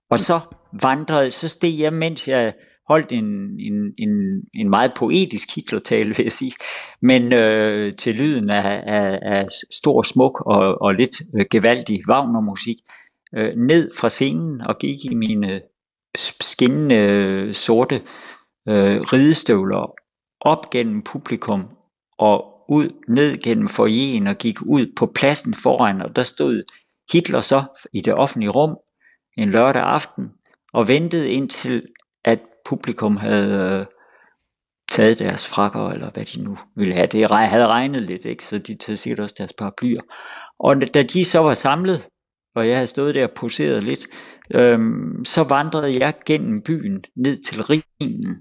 Og så vandrede, så steg jeg, mens jeg holdt en, en, en, en meget poetisk Hitler-tale, vil jeg sige, men øh, til lyden af, af, af stor, smuk og, og lidt øh, gevaldig Wagner-musik, øh, ned fra scenen og gik i mine skinnende øh, sorte øh, ridestøvler op gennem publikum og ud ned gennem forjen og gik ud på pladsen foran, og der stod Hitler så i det offentlige rum en lørdag aften og ventede indtil at publikum havde øh, taget deres frakker, eller hvad de nu ville have. Det havde regnet lidt, ikke? så de tog sikkert også deres paraplyer. Og da de så var samlet, og jeg havde stået der og poseret lidt, øhm, så vandrede jeg gennem byen ned til Rhinen.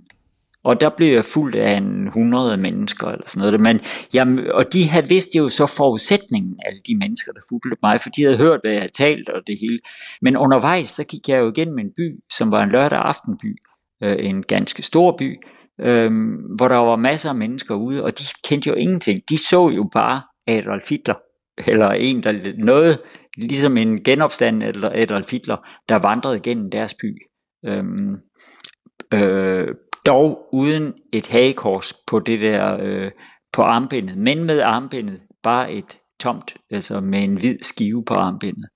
Og der blev jeg fuldt af en 100 mennesker eller sådan noget. Men, jamen, og de havde vidst jo så forudsætningen, alle de mennesker, der fulgte mig, for de havde hørt, hvad jeg havde talt og det hele. Men undervejs, så gik jeg jo igennem en by, som var en lørdag aftenby øh, en ganske stor by, øh, hvor der var masser af mennesker ude, og de kendte jo ingenting. De så jo bare Adolf Hitler, eller en, der noget, ligesom en genopstand eller Adolf Hitler, der vandrede gennem deres by. Øhm, øh, øh, dog uden et hagekors på det der, øh, på armbindet, men med armbindet bare et tomt, altså med en hvid skive på armbindet.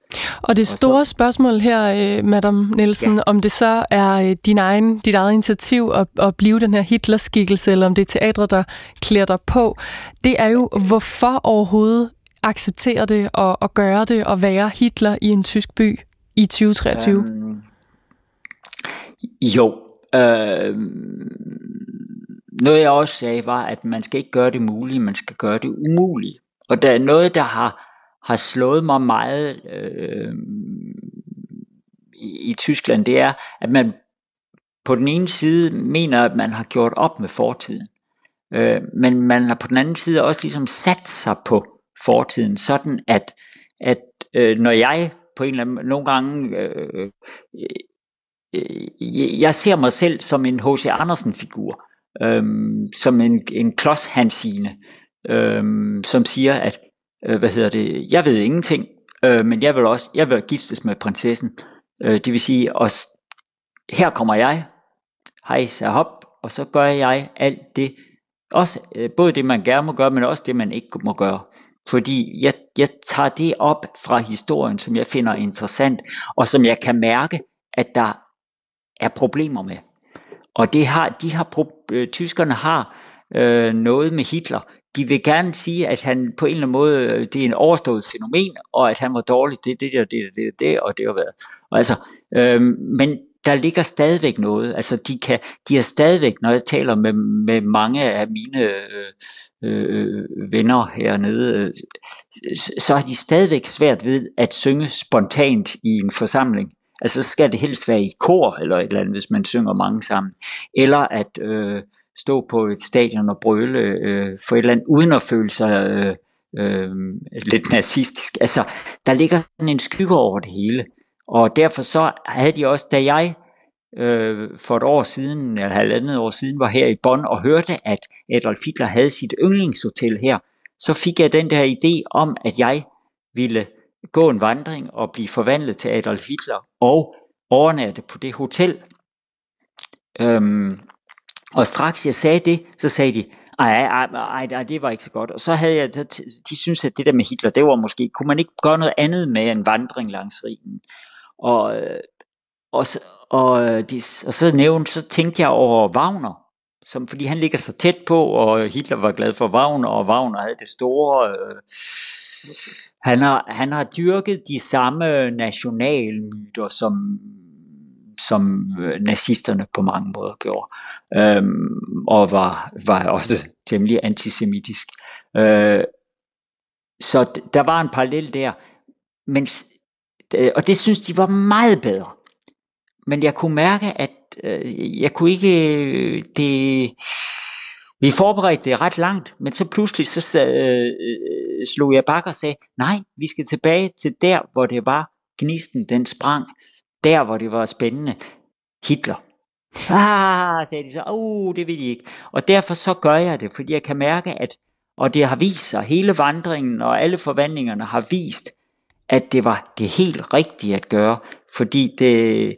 Og det store og så, spørgsmål her, øh, Madam Nielsen, ja. om det så er øh, din egen, dit eget initiativ at, at blive den her Hitler-skikkelse, eller om det er teatret, der klæder dig på, det er jo, hvorfor overhovedet acceptere det og, og gøre det og være Hitler i en tysk by i 2023? Øhm, jo, øh, noget jeg også sagde var, at man skal ikke gøre det mulige, man skal gøre det umulige. Og der er noget, der har har slået mig meget øh, i, i Tyskland, det er, at man på den ene side mener, at man har gjort op med fortiden, øh, men man har på den anden side også ligesom sat sig på fortiden, sådan at, at øh, når jeg på en eller anden nogle gange øh, øh, Øh, jeg ser mig selv som en H.C. Andersen-figur, øhm, som en, en klodshansine, øhm, som siger, at øh, hvad hedder det, jeg ved ingenting, øh, men jeg vil også, jeg vil giftes med prinsessen. Øh, det vil sige, og her kommer jeg, hejsa hop, og så gør jeg alt det, også øh, både det man gerne må gøre, men også det man ikke må gøre. Fordi jeg, jeg tager det op fra historien, som jeg finder interessant, og som jeg kan mærke, at der er problemer med. Og det har, de har, øh, tyskerne har øh, noget med Hitler. De vil gerne sige, at han på en eller anden måde, øh, det er en overstået fænomen, og at han var dårlig, det, det, det, det, det, det, og det har været. Og altså, øh, men der ligger stadigvæk noget. Altså, de, kan, de har stadigvæk, når jeg taler med, med mange af mine øh, øh, venner hernede, øh, så har de stadigvæk svært ved at synge spontant i en forsamling. Altså så skal det helst være i kor eller et eller andet, hvis man synger mange sammen. Eller at øh, stå på et stadion og brøle øh, for et eller andet, uden at føle sig øh, øh, lidt nazistisk. Altså, der ligger sådan en skygge over det hele. Og derfor så havde de også, da jeg øh, for et år siden, eller halvandet år siden, var her i Bonn og hørte, at Adolf Hitler havde sit yndlingshotel her, så fik jeg den der idé om, at jeg ville gå en vandring og blive forvandlet til Adolf Hitler og overnatte på det hotel. Øhm, og straks jeg sagde det, så sagde de, ej, ej, ej, ej, det var ikke så godt. Og så havde jeg, de synes at det der med Hitler, det var måske, kunne man ikke gøre noget andet med en vandring langs Rhinen? Og, og, og, de, og så nævnte, så tænkte jeg over Wagner, som, fordi han ligger så tæt på, og Hitler var glad for Wagner, og Wagner havde det store... Øh, han har, han har dyrket de samme nationalmyter, som, som øh, nazisterne på mange måder gjorde, øhm, og var, var også temmelig antisemitisk. Øh, så der var en parallel der, men, og det synes de var meget bedre. Men jeg kunne mærke, at øh, jeg kunne ikke, øh, det, vi forberedte det ret langt, men så pludselig så øh, slog jeg bakke og sagde, nej, vi skal tilbage til der, hvor det var gnisten, den sprang, der hvor det var spændende, Hitler. Ah, sagde de så, uh, det vil de ikke. Og derfor så gør jeg det, fordi jeg kan mærke, at, og det har vist sig, hele vandringen og alle forvandlingerne har vist, at det var det helt rigtige at gøre, fordi det,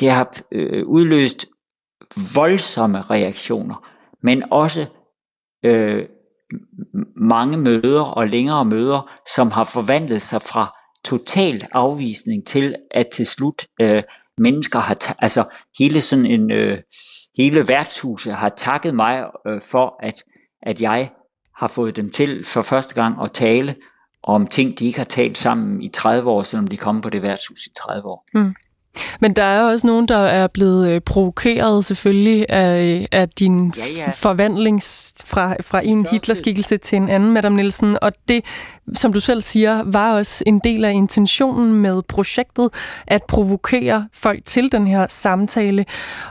det har øh, udløst voldsomme reaktioner, men også øh, mange møder og længere møder, som har forvandlet sig fra total afvisning til, at til slut øh, mennesker har, ta- altså hele sådan en, øh, hele værtshuset har takket mig øh, for, at, at jeg har fået dem til for første gang at tale om ting, de ikke har talt sammen i 30 år, selvom de kom på det værtshus i 30 år. Mm. Men der er også nogen, der er blevet øh, provokeret selvfølgelig af, af din ja, ja. forvandling fra, fra en Hitlerskikkelse til en anden, Madame Nielsen. Og det, som du selv siger, var også en del af intentionen med projektet, at provokere folk til den her samtale.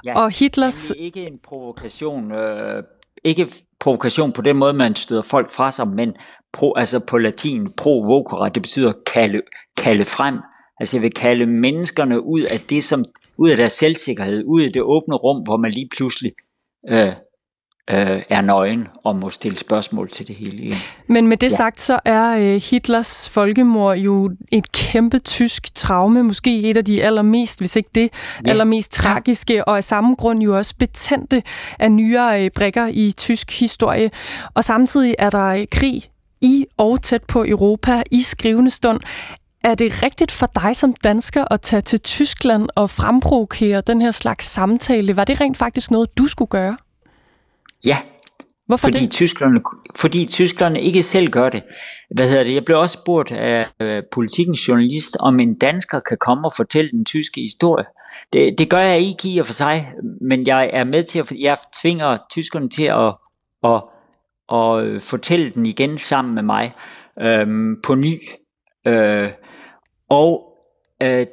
Ja, og Hitlers... ikke en provokation, øh, ikke provokation på den måde, man støder folk fra sig, men pro, altså på latin provokere, det betyder kalde, kalde frem. Altså jeg vil kalde menneskerne ud af det, som, ud af deres selvsikkerhed, ud af det åbne rum, hvor man lige pludselig øh, øh, er nøgen og må stille spørgsmål til det hele igen. Men med det ja. sagt, så er øh, Hitlers folkemord jo et kæmpe tysk traume, måske et af de allermest, hvis ikke det, ja. allermest tragiske, og af samme grund jo også betændte af nyere øh, brækker i tysk historie. Og samtidig er der øh, krig i og tæt på Europa i skrivende stund. Er det rigtigt for dig som dansker at tage til Tyskland og fremprovokere den her slags samtale? Var det rent faktisk noget, du skulle gøre? Ja. Hvorfor fordi det? Tyskland, fordi tyskerne ikke selv gør det. Hvad hedder det? Jeg blev også spurgt af uh, politikens journalist, om en dansker kan komme og fortælle den tyske historie. Det, det gør jeg ikke i og for sig, men jeg er med til at, jeg tvinger tyskerne til at, at, at, at fortælle den igen sammen med mig øhm, på ny. Øh, og øh,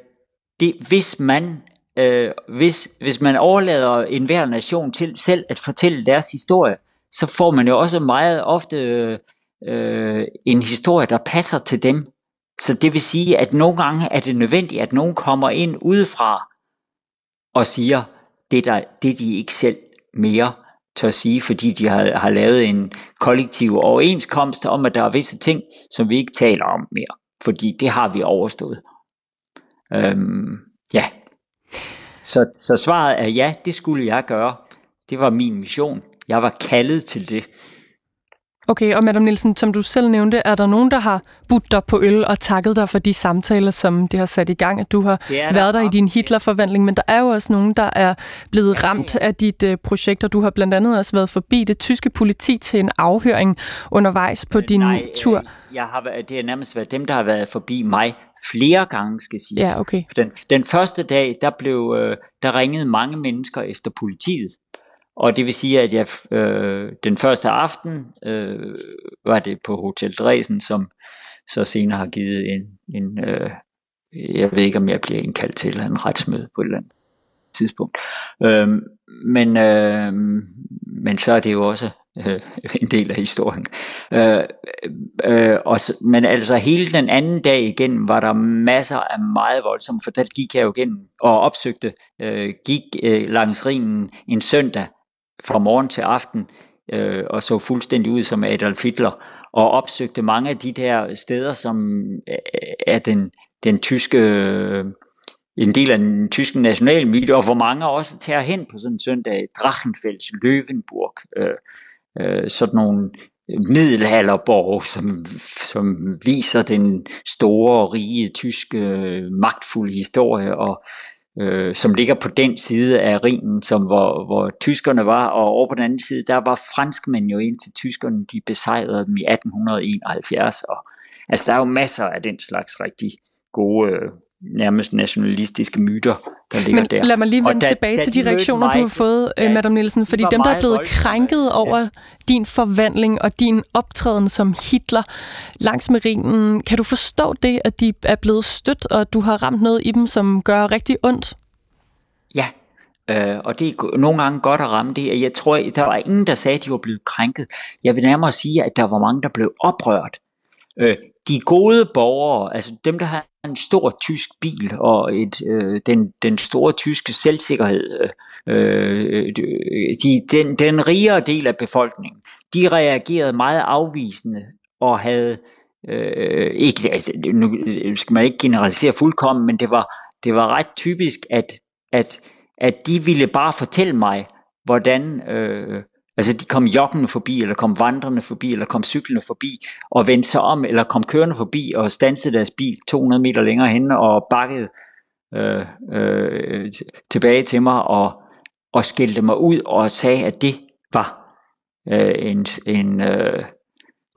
det, hvis man øh, hvis, hvis man overlader enhver nation til selv at fortælle deres historie, så får man jo også meget ofte øh, en historie, der passer til dem. Så det vil sige, at nogle gange er det nødvendigt, at nogen kommer ind udefra og siger det, der, det de ikke selv mere tør sige, fordi de har, har lavet en kollektiv overenskomst om, at der er visse ting, som vi ikke taler om mere. Fordi det har vi overstået. Øhm, ja. Så, så svaret er ja, det skulle jeg gøre. Det var min mission. Jeg var kaldet til det. Okay, og Madame Nielsen, som du selv nævnte, er der nogen, der har budt dig på øl og takket dig for de samtaler, som det har sat i gang, at du har der været der i din Hitler-forvandling, men der er jo også nogen, der er blevet ramt af dit uh, projekt, og du har blandt andet også været forbi det tyske politi til en afhøring undervejs på din Nej, tur. Jeg har, det er nærmest været dem, der har været forbi mig flere gange, skal sige. Ja, okay. Den, den første dag, der blev øh, der ringede mange mennesker efter politiet. Og det vil sige, at jeg øh, den første aften øh, var det på Hotel Dresden, som så senere har givet en, en øh, jeg ved ikke om jeg bliver indkaldt til en retsmøde på et eller andet tidspunkt. Øh, men, øh, men så er det jo også øh, en del af historien. Øh, øh, og, men altså hele den anden dag igen var der masser af meget voldsomt, for der gik jeg jo igen og opsøgte, øh, gik øh, langs Rhinen en søndag fra morgen til aften, øh, og så fuldstændig ud som Adolf Hitler, og opsøgte mange af de der steder, som øh, er den, den tyske, øh, en del af den tyske nationalmyte, og hvor mange også tager hen på sådan en søndag, Drachenfels, Løvenburg, øh, øh, sådan nogle middelalderborg, som, som viser den store, rige, tyske, magtfulde historie, og øh, som ligger på den side af Rhinen, som hvor, hvor tyskerne var, og over på den anden side, der var franskmænd jo indtil tyskerne, de besejrede dem i 1871, og altså der er jo masser af den slags rigtig gode, øh, nærmest nationalistiske myter, der ligger Men der. lad mig lige vende da, tilbage da til de reaktioner, mig, du har fået, ja, Madame Nielsen, fordi de dem, der er blevet krænket over ja. din forvandling og din optræden som Hitler langs med Rhinen, kan du forstå det, at de er blevet stødt, og du har ramt noget i dem, som gør rigtig ondt? Ja, øh, og det er nogle gange godt at ramme det. Jeg tror, der var ingen, der sagde, at de var blevet krænket. Jeg vil nærmere sige, at der var mange, der blev oprørt. Øh, de gode borgere, altså dem, der har en stor tysk bil og et, øh, den, den store tyske selvsikkerhed, øh, øh, øh, de, den, den rigere del af befolkningen, de reagerede meget afvisende og havde øh, ikke, altså, nu skal man ikke generalisere fuldkommen, men det var, det var ret typisk, at, at, at de ville bare fortælle mig, hvordan, øh, Altså de kom joggende forbi, eller kom vandrende forbi, eller kom cyklende forbi, og vendte sig om, eller kom kørende forbi, og stansede deres bil 200 meter længere hen, og bakkede øh, øh, tilbage til mig, og, og skældte mig ud, og sagde, at det var øh, en, en øh,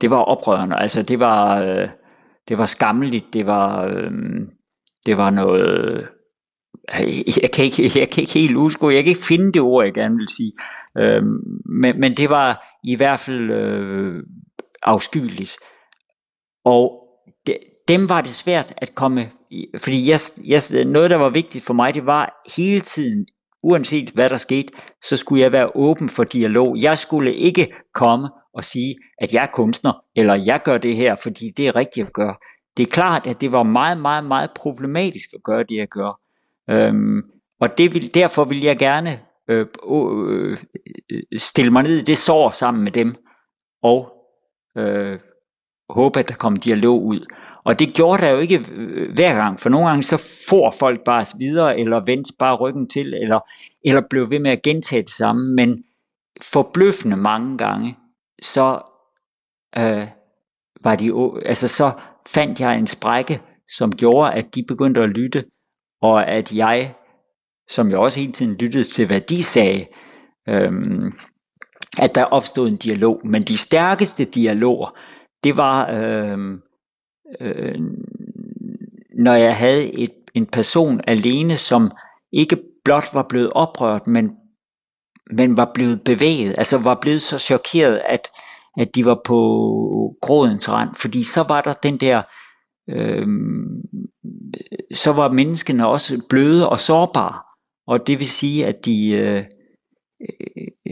det var oprørende, altså det var, øh, det var skammeligt, det var, øh, det var noget, jeg kan ikke, jeg kan ikke helt huske, jeg kan ikke finde det ord, jeg gerne vil sige. Øh, men, men det var i hvert fald øh, afskyeligt. Og de, dem var det svært at komme, fordi jeg, jeg, noget, der var vigtigt for mig, det var hele tiden, uanset hvad der skete, så skulle jeg være åben for dialog. Jeg skulle ikke komme og sige, at jeg er kunstner, eller jeg gør det her, fordi det er rigtigt at gøre. Det er klart, at det var meget, meget, meget problematisk at gøre det, jeg gør. Øhm, og det vil, derfor vil jeg gerne øh, øh, stille mig ned i det sår sammen med dem, og øh, håbe, at der kommer dialog ud. Og det gjorde der jo ikke øh, hver gang, for nogle gange så får folk bare videre, eller vendte bare ryggen til, eller, eller blev ved med at gentage det samme, men forbløffende mange gange, så øh, var de, altså så fandt jeg en sprække, som gjorde, at de begyndte at lytte, og at jeg, som jeg også hele tiden lyttede til, hvad de sagde, øhm, at der opstod en dialog. Men de stærkeste dialoger, det var, øhm, øh, når jeg havde et, en person alene, som ikke blot var blevet oprørt, men, men var blevet bevæget, altså var blevet så chokeret, at, at de var på grådens rand, fordi så var der den der øh, så var menneskene også bløde og sårbare. og det vil sige, at de øh,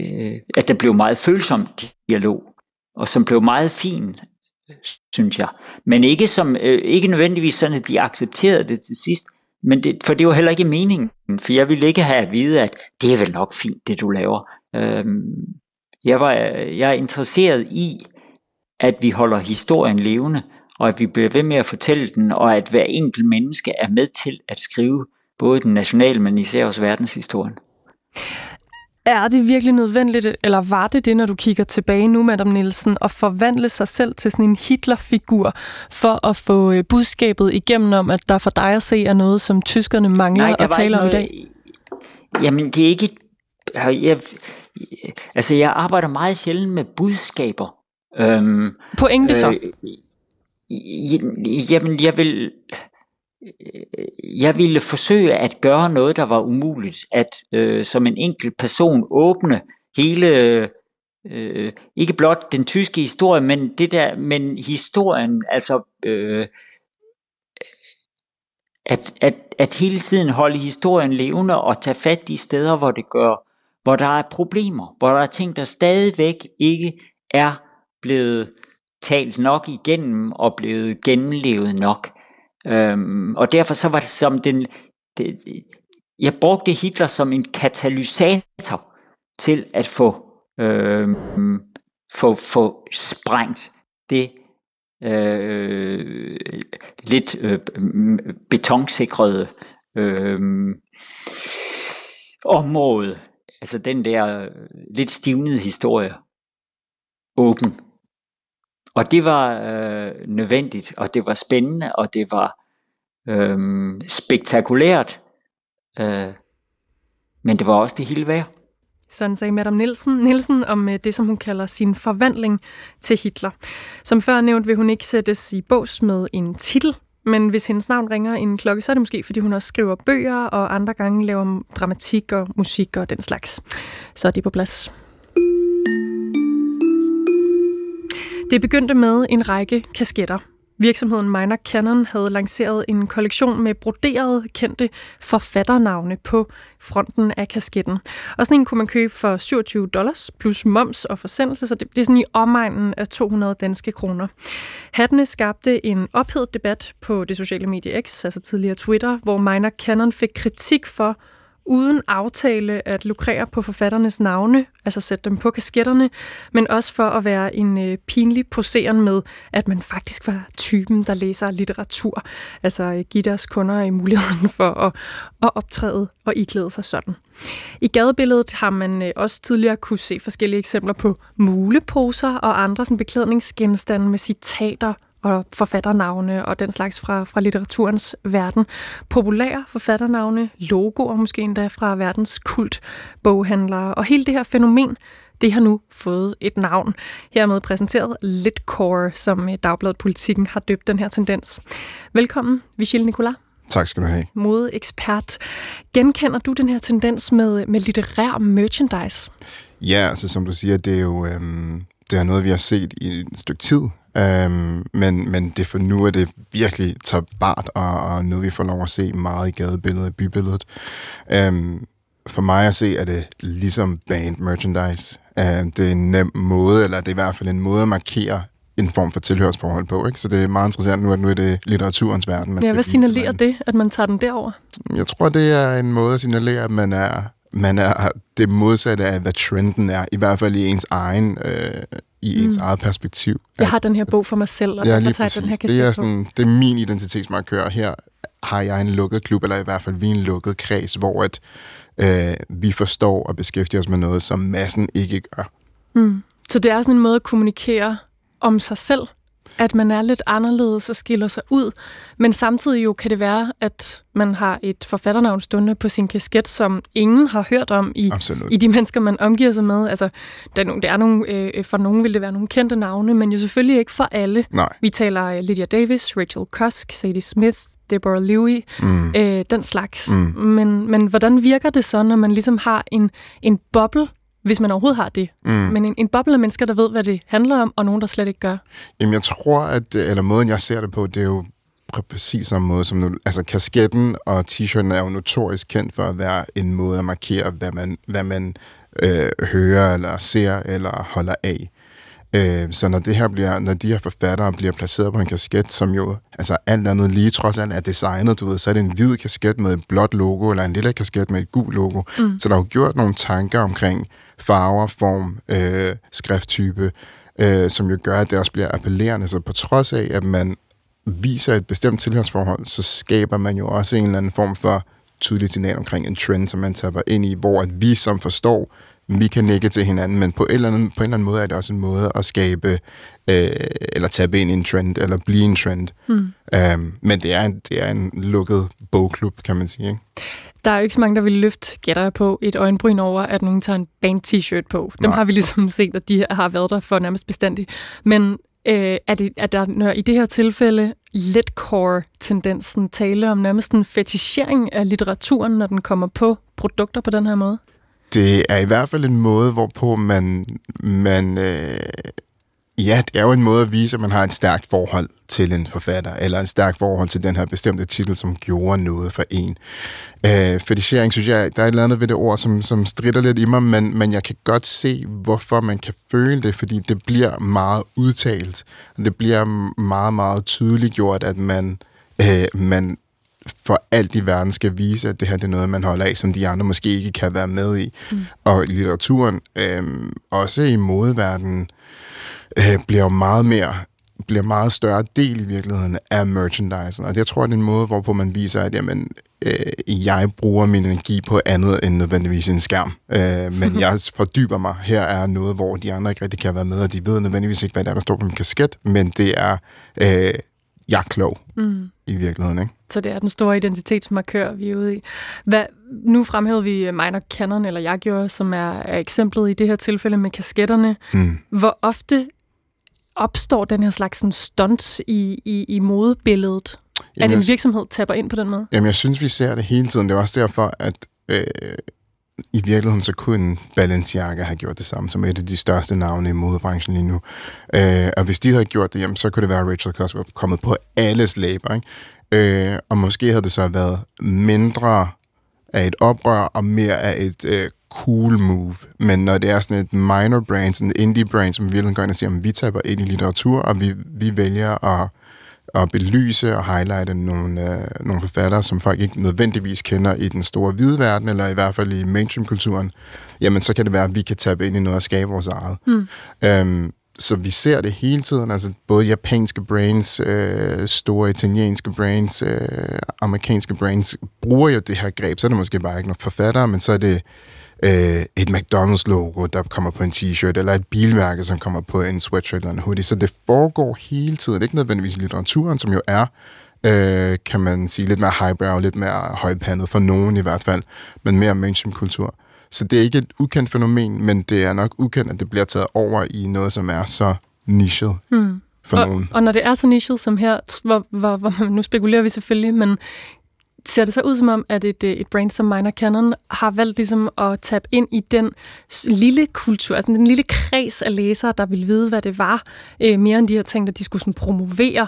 øh, at der blev meget følsom dialog, og som blev meget fin, synes jeg. Men ikke, som, øh, ikke nødvendigvis sådan, at de accepterede det til sidst, men det, for det var heller ikke meningen, for jeg ville ikke have at vide, at det er vel nok fint, det du laver. Øhm, jeg, var, jeg er interesseret i, at vi holder historien levende, og at vi bliver ved med at fortælle den, og at hver enkelt menneske er med til at skrive både den nationale, men især også verdenshistorien. Er det virkelig nødvendigt, eller var det det, når du kigger tilbage nu, Madame Nielsen, at forvandle sig selv til sådan en Hitler-figur, for at få øh, budskabet igennem om, at der for dig at se er noget, som tyskerne mangler Nej, at tale om i dag? Jamen, det er ikke... Jeg, altså, jeg arbejder meget sjældent med budskaber. Øhm, Pointe så? Øh, jamen, jeg vil øh, jeg ville forsøge at gøre noget, der var umuligt. At øh, som en enkelt person åbne hele, øh, ikke blot den tyske historie, men det der, men historien, altså øh, at, at, at hele tiden holde historien levende og tage fat de steder, hvor det gør, hvor der er problemer, hvor der er ting, der stadigvæk ikke er blevet talt nok igennem og blevet gennemlevet nok. Øhm, og derfor så var det som den, det, jeg brugte Hitler som en katalysator til at få, øhm, få, få sprængt det øh, lidt øh, betonsikrede øh, område, altså den der øh, lidt stivnede historie, åben og det var øh, nødvendigt, og det var spændende, og det var øh, spektakulært. Øh, men det var også det hele værd. Sådan sagde Madame Nielsen, Nielsen om øh, det, som hun kalder sin forvandling til Hitler. Som før nævnt vil hun ikke sættes i bås med en titel, men hvis hendes navn ringer en klokke, så er det måske, fordi hun også skriver bøger, og andre gange laver dramatik og musik og den slags. Så er det på plads. Det begyndte med en række kasketter. Virksomheden Minor Canon havde lanceret en kollektion med broderede kendte forfatternavne på fronten af kasketten. Og sådan en kunne man købe for 27 dollars plus moms og forsendelse, så det, det er sådan i omegnen af 200 danske kroner. Hattene skabte en ophedet debat på det sociale medie X, altså tidligere Twitter, hvor Minor Canon fik kritik for uden aftale at lukrere på forfatternes navne, altså sætte dem på kasketterne, men også for at være en øh, pinlig poseren med, at man faktisk var typen, der læser litteratur. Altså øh, give deres kunder øh, muligheden for at, at optræde og iklæde sig sådan. I gadebilledet har man øh, også tidligere kunne se forskellige eksempler på muleposer og andre sådan, beklædningsgenstande med citater og forfatternavne og den slags fra, fra litteraturens verden. Populære forfatternavne, logoer måske endda fra verdens kult, boghandlere. Og hele det her fænomen, det har nu fået et navn. Hermed præsenteret Litcore, som Dagbladet Politikken har døbt den her tendens. Velkommen, Vigil Nicolas. Tak skal du have. Modeekspert. Genkender du den her tendens med, med litterær merchandise? Ja, altså som du siger, det er jo øhm, det er noget, vi har set i et stykke tid. Øhm, men, men det for nu er det virkelig taget bart, og, og noget vi får lov at se meget i gadebilledet, i bybilledet. Øhm, for mig at se, er det ligesom band merchandise. Øhm, det er en nem måde, eller det er i hvert fald en måde at markere en form for tilhørsforhold på. Ikke? Så det er meget interessant nu, at nu er det litteraturens verden. Man ja, hvad signalerer det, at man tager den derover? Jeg tror, det er en måde at signalere, at man er, man er det modsatte af, hvad trenden er, i hvert fald i ens egen øh, i mm. ens eget perspektiv. Jeg har den her bog for mig selv, og ja, jeg tager den her det er, sådan, det er min identitetsmarkør. Her har jeg en lukket klub, eller i hvert fald vi en lukket kreds, hvor at, øh, vi forstår og beskæftiger os med noget, som massen ikke gør. Mm. Så det er sådan en måde at kommunikere om sig selv at man er lidt anderledes og skiller sig ud. Men samtidig jo kan det være, at man har et forfatternavn stående på sin kasket, som ingen har hørt om i, i de mennesker, man omgiver sig med. Altså, der er nogle, der er nogle, øh, for nogen vil det være nogle kendte navne, men jo selvfølgelig ikke for alle. Nej. Vi taler øh, Lydia Davis, Rachel Cusk, Sadie Smith, Deborah Lewis, mm. øh, den slags. Mm. Men, men hvordan virker det så, når man ligesom har en, en boble hvis man overhovedet har det. Mm. Men en, en boble af mennesker, der ved, hvad det handler om, og nogen, der slet ikke gør. Jamen, jeg tror, at, eller måden, jeg ser det på, det er jo præcis samme måde som nu. Altså, kasketten og t-shirten er jo notorisk kendt for at være en måde at markere, hvad man, hvad man øh, hører, eller ser, eller holder af. Øh, så når det her bliver, når de her forfattere bliver placeret på en kasket, som jo, altså alt andet lige trods alt er designet, du ved, så er det en hvid kasket med et blåt logo, eller en lille kasket med et gult logo. Mm. Så der er jo gjort nogle tanker omkring farver, form, øh, skrifttype, øh, som jo gør, at det også bliver appellerende. Så på trods af, at man viser et bestemt tilhørsforhold, så skaber man jo også en eller anden form for tydelig signal omkring en trend, som man taber ind i, hvor at vi som forstår, vi kan nikke til hinanden, men på en eller anden, på en eller anden måde er det også en måde at skabe, øh, eller tabe ind i en trend, eller blive en trend. Mm. Um, men det er, en, det er en lukket bogklub, kan man sige. Ikke? Der er jo ikke så mange, der vil løfte, gætter jeg på, et øjenbryn over, at nogen tager en band-t-shirt på. Dem Nej. har vi ligesom set, at de har været der for nærmest bestandigt. Men øh, er, det, er der når, i det her tilfælde letcore-tendensen tale om nærmest en fetichering af litteraturen, når den kommer på produkter på den her måde? Det er i hvert fald en måde, hvorpå man, man øh, ja, det er jo en måde at vise, at man har et stærkt forhold til en forfatter, eller et stærkt forhold til den her bestemte titel, som gjorde noget for en. Øh, fetichering, synes jeg, der er et eller andet ved det ord, som, som strider lidt i mig, men, men jeg kan godt se, hvorfor man kan føle det, fordi det bliver meget udtalt. Det bliver meget, meget tydeligt gjort, at man, øh, man for alt i verden skal vise, at det her det er noget, man holder af, som de andre måske ikke kan være med i. Mm. Og litteraturen, øh, også i modeverdenen, øh, bliver jo meget mere bliver meget større del i virkeligheden af merchandisen. Og jeg tror, det er en måde, hvorpå man viser, at jamen, øh, jeg bruger min energi på andet end nødvendigvis en skærm. Øh, men jeg fordyber mig. Her er noget, hvor de andre ikke rigtig kan være med, og de ved nødvendigvis ikke, hvad der, er, der står på min kasket, men det er, øh, jeg er klog mm. i virkeligheden. Ikke? Så det er den store identitetsmarkør, vi er ude i. Hvad, nu fremhævede vi Minor Canon, eller jeg gjorde, som er, er eksemplet i det her tilfælde med kasketterne. Mm. Hvor ofte opstår den her slags sådan, stunts i, i, i modebilledet? Jamen, at en virksomhed tapper ind på den måde? Jamen, jeg synes, vi ser det hele tiden. Det er også derfor, at øh, i virkeligheden så kunne Balenciaga have gjort det samme, som et af de største navne i modebranchen lige nu. Øh, og hvis de havde gjort det, jamen, så kunne det være, at Rachel Cosgrove kommet på alles læber. Ikke? Øh, og måske havde det så været mindre af et oprør og mere af et øh, cool move. Men når det er sådan et minor brand, sådan et indie brand, som virkelig går ind og siger, at vi taber ind i litteratur, og vi, vi vælger at, at belyse og highlighte nogle, øh, nogle forfattere, som folk ikke nødvendigvis kender i den store hvide verden, eller i hvert fald i mainstream-kulturen, jamen så kan det være, at vi kan tabe ind i noget og skabe vores eget. Mm. Øhm, så vi ser det hele tiden, altså både japanske brands, øh, store italienske brands, øh, amerikanske brands, bruger jo det her greb, så er det måske bare ikke nogle forfattere, men så er det øh, et McDonald's-logo, der kommer på en t-shirt, eller et bilmærke, som kommer på en sweatshirt eller en hoodie. Så det foregår hele tiden. Ikke nødvendigvis i litteraturen, som jo er, øh, kan man sige, lidt mere highbrow, lidt mere højpandet, for nogen i hvert fald, men mere mainstream-kultur. Så det er ikke et ukendt fænomen, men det er nok ukendt, at det bliver taget over i noget, som er så nichet. Hmm for og, nogen. Og når det er så nichet som her, hvor, hvor, hvor nu spekulerer vi selvfølgelig, men ser det så ud som om, at et, øh, et brand som Minor Canon har valgt ligesom at tabe ind i den lille kultur, altså den lille kreds af læsere, der ville vide, hvad det var, øh, mere end de har tænkt, at de skulle sådan promovere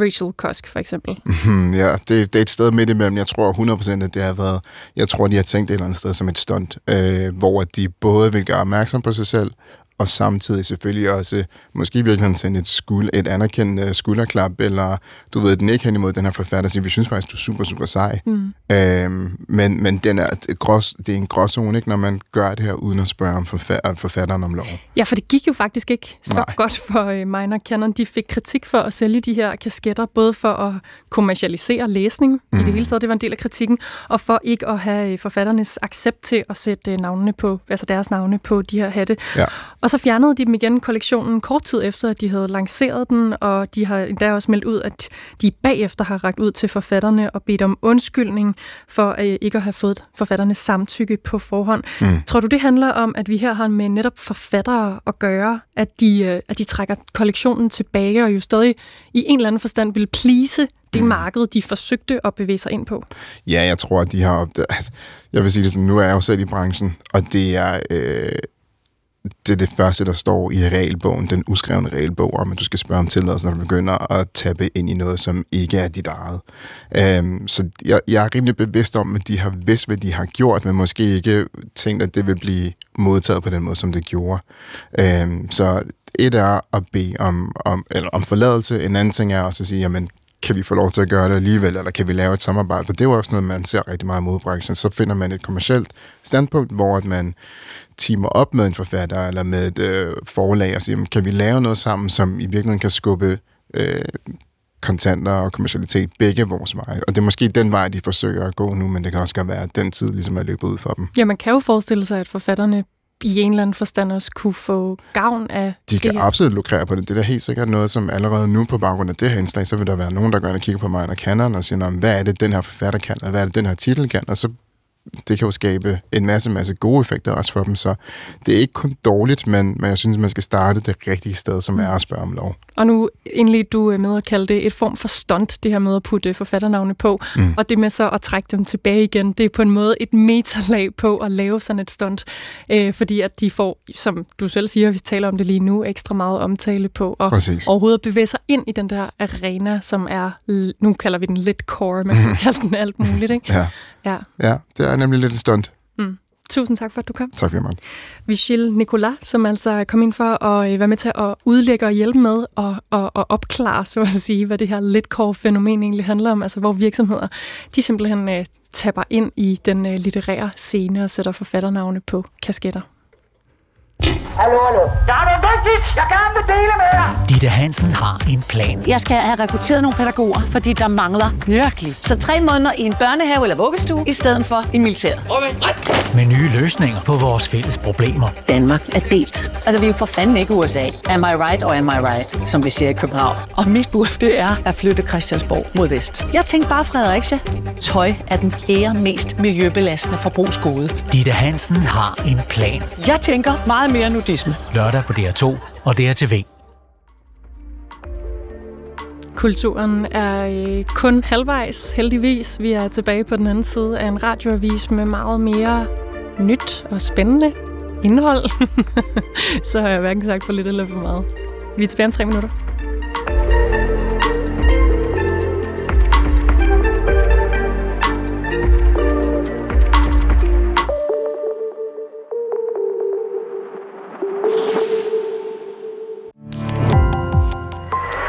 Rachel Cusk, for eksempel. Mm, ja, det, det er et sted midt imellem. Jeg tror 100% at det har været... Jeg tror, de har tænkt et eller andet sted som et stunt, øh, hvor de både vil gøre opmærksom på sig selv, og samtidig selvfølgelig også måske virkelig sende et, skuld, et anerkendende skulderklap, eller du ved, den ikke hen imod den her forfatter, siger, vi synes faktisk, du er super, super sej. Mm. Øhm, men men den er, det, grås, det er en gråzone, ikke, når man gør det her, uden at spørge om forfatter, forfatteren om lov. Ja, for det gik jo faktisk ikke så Nej. godt for uh, Minor Canon. De fik kritik for at sælge de her kasketter, både for at kommercialisere læsning mm. i det mm. hele taget, det var en del af kritikken, og for ikke at have øh, forfatternes accept til at sætte øh, navnene på, altså deres navne på de her hatte. Ja. Og så fjernede de dem igen, kollektionen, kort tid efter, at de havde lanceret den, og de har endda også meldt ud, at de bagefter har ragt ud til forfatterne og bedt om undskyldning for at ikke at have fået forfatternes samtykke på forhånd. Mm. Tror du, det handler om, at vi her har med netop forfattere at gøre, at de, øh, at de trækker kollektionen tilbage, og jo stadig i en eller anden forstand vil plise det mm. marked, de forsøgte at bevæge sig ind på? Ja, jeg tror, at de har opdaget... Jeg vil sige det sådan, nu er jeg jo selv i branchen, og det er... Øh det er det første, der står i regelbogen, den uskrevne regelbog, om at du skal spørge om tilladelse, når du begynder at tappe ind i noget, som ikke er dit eget. Øhm, så jeg, jeg er rimelig bevidst om, at de har vidst, hvad de har gjort, men måske ikke tænkt, at det vil blive modtaget på den måde, som det gjorde. Øhm, så et er at bede om, om, eller om forladelse, en anden ting er også at sige, jamen, kan vi få lov til at gøre det alligevel, eller kan vi lave et samarbejde? For det er jo også noget, man ser rigtig meget i modbranchen. Så finder man et kommersielt standpunkt, hvor at man timer op med en forfatter, eller med et øh, forlag, og siger, kan vi lave noget sammen, som i virkeligheden kan skubbe øh, kontanter og kommercialitet begge vores veje. Og det er måske den vej, de forsøger at gå nu, men det kan også godt være, at den tid ligesom er løbet ud for dem. Ja, man kan jo forestille sig, at forfatterne i en eller anden forstand også kunne få gavn af De kan det her. absolut lukrere på det. Det er da helt sikkert noget, som allerede nu på baggrund af det her indslag, så vil der være nogen, der går ind og kigger på mig og kender og siger, "Nå, men hvad er det, den her forfatter kan, og hvad er det, den her titel kan, og så det kan jo skabe en masse, masse gode effekter også for dem, så det er ikke kun dårligt, men, men jeg synes, man skal starte det rigtige sted, som er at spørge om lov. Og nu indledte du øh, med at kalde det et form for stunt, det her med at putte forfatternavne på. Mm. Og det med så at trække dem tilbage igen, det er på en måde et metalag på at lave sådan et stunt. Øh, fordi at de får, som du selv siger, vi taler om det lige nu, ekstra meget omtale på. Og Præcis. overhovedet bevæge sig ind i den der arena, som er, nu kalder vi den lidt core, men mm. kalder den alt muligt. Ikke? Ja, Ja. ja, det er nemlig lidt et stunt. Tusind tak for, at du kom. Tak for Mark. Vigil Nicolas, som altså kom ind for at øh, være med til at udlægge og hjælpe med og, og, og opklare, så at sige, hvad det her litcore-fænomen egentlig handler om, altså hvor virksomheder, de simpelthen øh, tapper ind i den øh, litterære scene og sætter forfatternavne på kasketter. Hallo, hallo. Jeg har noget vigtigt, jeg gerne vil dele med jer. Ditte Hansen har en plan. Jeg skal have rekrutteret nogle pædagoger, fordi der mangler virkelig. Så tre måneder i en børnehave eller vuggestue, i stedet for i militæret. Med nye løsninger på vores fælles problemer. Danmark er delt. Altså, vi er jo for fanden ikke USA. Am I right or am I right, som vi siger i København. Og mit bud, det er at flytte Christiansborg mod vest. Jeg tænkte bare, Fredericia. Tøj er den fjerde mest miljøbelastende forbrugsgode. Ditte Hansen har en plan. Jeg tænker meget mere nudisme. Lørdag på DR2 og DRTV. Kulturen er øh, kun halvvejs, heldigvis. Vi er tilbage på den anden side af en radioavis med meget mere nyt og spændende indhold. Så har jeg hverken sagt for lidt eller for meget. Vi er tilbage om tre minutter.